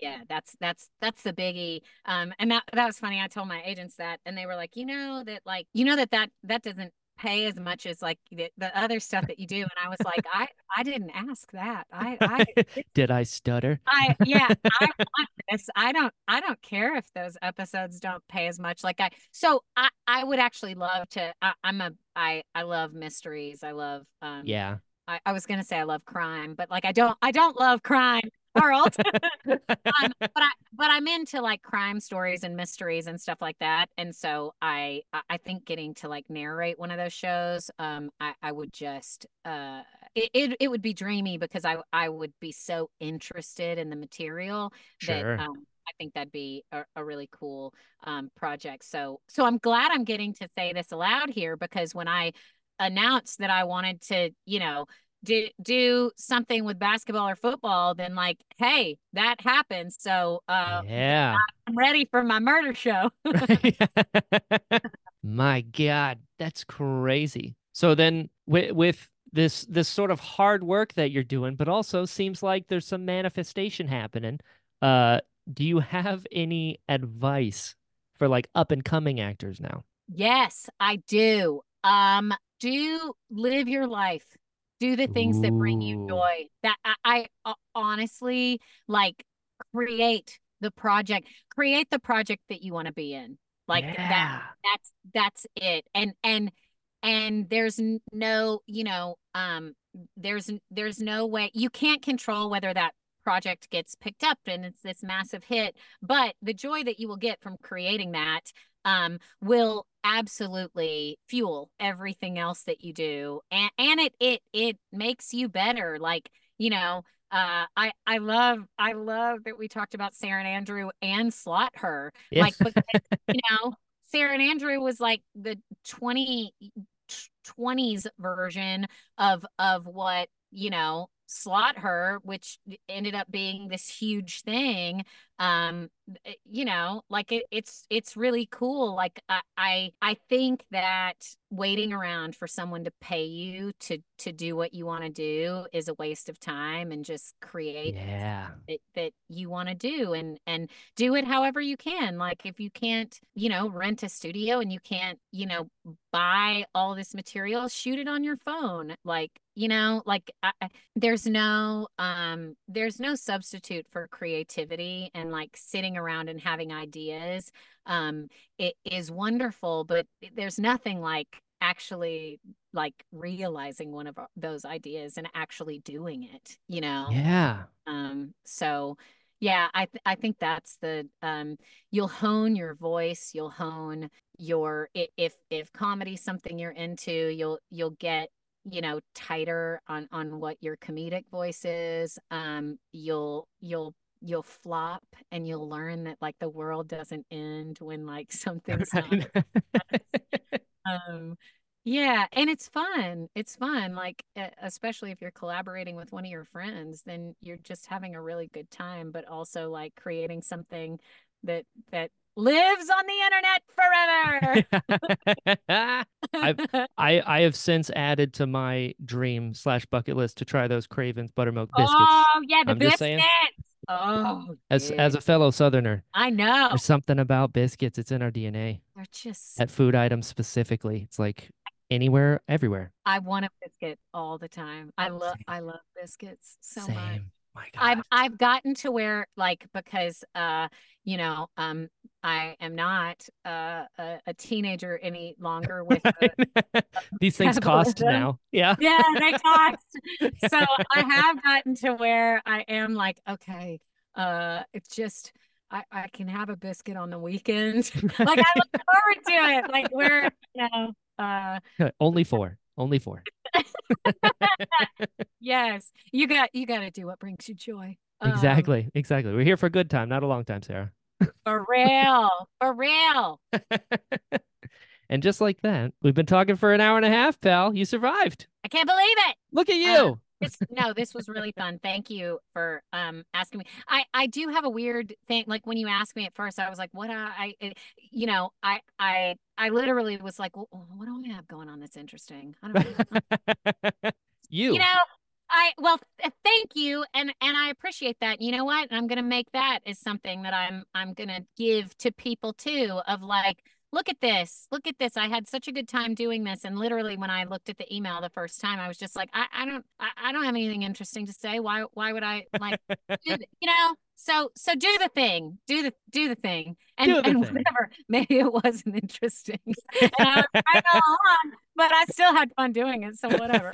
yeah, that's that's that's the biggie. Um and that that was funny. I told my agents that and they were like, "You know that like you know that that that doesn't pay as much as like the, the other stuff that you do." And I was like, "I I didn't ask that. I I Did I stutter? I yeah, I want this. I don't I don't care if those episodes don't pay as much. Like I so I I would actually love to I, I'm a I I love mysteries. I love um Yeah. I, I was gonna say I love crime, but like I don't I don't love crime, Harold. um, but I but I'm into like crime stories and mysteries and stuff like that. And so I I- I think getting to like narrate one of those shows, um, I, I would just uh it, it it would be dreamy because I I would be so interested in the material Sure. that um I think that'd be a, a really cool um project. So so I'm glad I'm getting to say this aloud here because when I announced that I wanted to, you know, do do something with basketball or football, then like, hey, that happens. So uh yeah. I'm ready for my murder show. My God, that's crazy. So then with with this this sort of hard work that you're doing, but also seems like there's some manifestation happening. Uh, do you have any advice for like up and coming actors now? yes, I do. Um, do live your life. Do the things that bring you joy. That I, I uh, honestly like create the project, create the project that you want to be in. Like that that's that's it and and and there's no you know um there's there's no way you can't control whether that project gets picked up and it's this massive hit but the joy that you will get from creating that um will absolutely fuel everything else that you do and and it it it makes you better like you know uh i i love i love that we talked about sara and andrew and slaughter Yeah. like because you know, Sara and Andrew was like the 20 20s version of of what, you know, slaughter, which ended up being this huge thing. Um, eh, you know, like it, it's it's really cool. Like I, I I think that waiting around for someone to pay you to to do what you want to do is a waste of time and just create yeah. that, that you want to do and and do it however you can like if you can't you know rent a studio and you can't you know buy all this material shoot it on your phone like you know like I, I- there's no um there's no substitute for creativity and like sitting around and having ideas um it is wonderful but there's nothing like actually like realizing one of those ideas and actually doing it you know Yeah. um, so yeah, I th- I think that's the um you'll hone your voice, you'll hone your if if comedy's something you're into, you'll you'll get you know tighter on on what your comedic voice is. Um, you'll you'll you'll flop and you'll learn that like the world doesn't end when like something's not um, yeah, and it's fun. It's fun. Like, especially if you're collaborating with one of your friends, then you're just having a really good time, but also like creating something that that lives on the internet forever. I I have since added to my dream slash bucket list to try those Cravens buttermilk biscuits. Oh, yeah, the I'm biscuits. Oh, as dude. as a fellow Southerner, I know. there's something about biscuits. It's in our DNA. They're just At food items specifically, it's like anywhere, everywhere. I want a biscuit all the time. I love I love biscuits so Same. much. I've I've gotten to where like because uh you know um I am not uh a, a teenager any longer with the, These things cost now. Yeah. yeah they cost so I have gotten to where I am like okay uh it's just I I can have a biscuit on the weekend like I look forward to it like we're you know uh Only four. Only four. yes you got you got to do what brings you joy Um, Exactly. Exactly. We're here for a good time, not a long time, Sara. for real for real and just like that, we've been talking for an hour and a half, pal. You survived. I can't believe it Look at you. this no, this was really fun. Thank you for um asking me. I I do have a weird thing. Like when you asked me at first, I was like, "What?" I, I you know, I I I literally was like, well, "What do I have going on that's interesting?" I don't know. you. you know, I well, th- thank you, and and I appreciate that. You know what? I'm gonna make that is something that I'm I'm gonna give to people too. Of like look at this look at this i had such a good time doing this and literally when i looked at the email the first time i was just like i, I don't I, I don't have anything interesting to say why why would i like you know so so do the thing do the do the thing and, the and thing. whatever maybe it wasn't interesting and I, was right along, but i still had fun doing it so whatever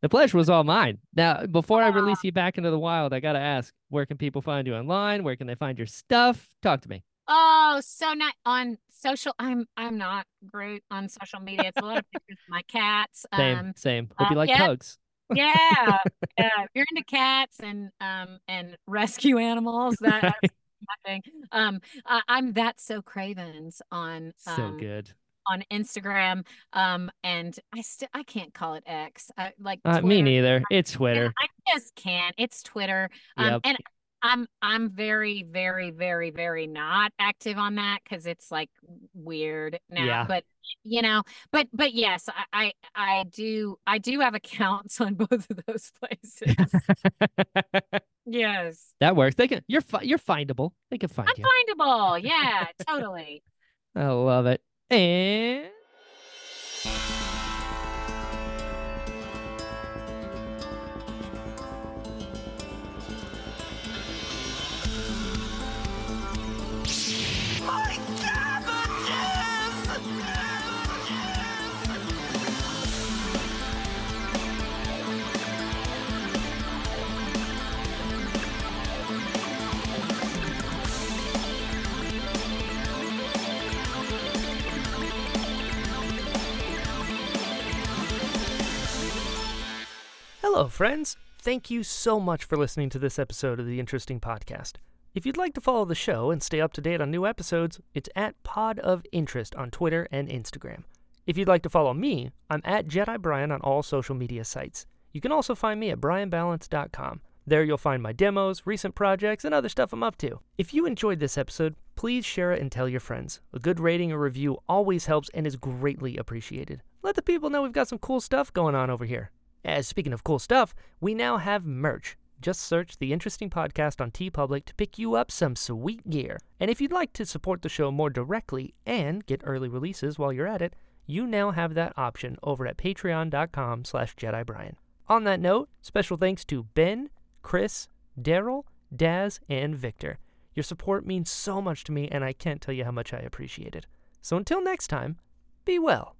the pleasure was all mine. Now, before I release you back into the wild, I gotta ask, where can people find you online? Where can they find your stuff? Talk to me. Oh, so not on social. I'm I'm not great on social media. It's a lot of pictures of my cats. Same, Um, same. Hope you uh, like yeah. pugs. Yeah, yeah. If you're into cats and um and rescue animals, that, my thing. Um, I, I'm that so Cravens on So um good. on Instagram. Um, and I still I can't call it X. I, like Uh, me neither. It's Twitter. I just can't. It's Twitter. Um, Yep. and I'm I'm very very very very not active on that because it's like weird now. Yeah. But you know, but but yes, I, I I do I do have accounts on both of those places. yes, that works. They can. You're fi- you're findable. They can find I'm you. findable. Yeah, totally. I love it. And Hello, friends. Thank you so much for listening to this episode of the Interesting Podcast. If you'd like to follow the show and stay up to date on new episodes, it's at Pod of Interest on Twitter and Instagram. If you'd like to follow me, I'm at Jedi Brian on all social media sites. You can also find me at brianballance.com. There you'll find my demos, recent projects, and other stuff I'm up to. If you enjoyed this episode, please share it and tell your friends. A good rating or review always helps and is greatly appreciated. Let the people know we've got some cool stuff going on over here. As speaking of cool stuff, we now have merch. Just search the Interesting Podcast on TeePublic to pick you up some sweet gear. And if you'd like to support the show more directly and get early releases while you're at it, you now have that option over at patreon.com slash jedibrian. On that note, special thanks to Ben, Chris, Daryl, Daz, and Victor. Your support means so much to me, and I can't tell you how much I appreciate it. So until next time, be well.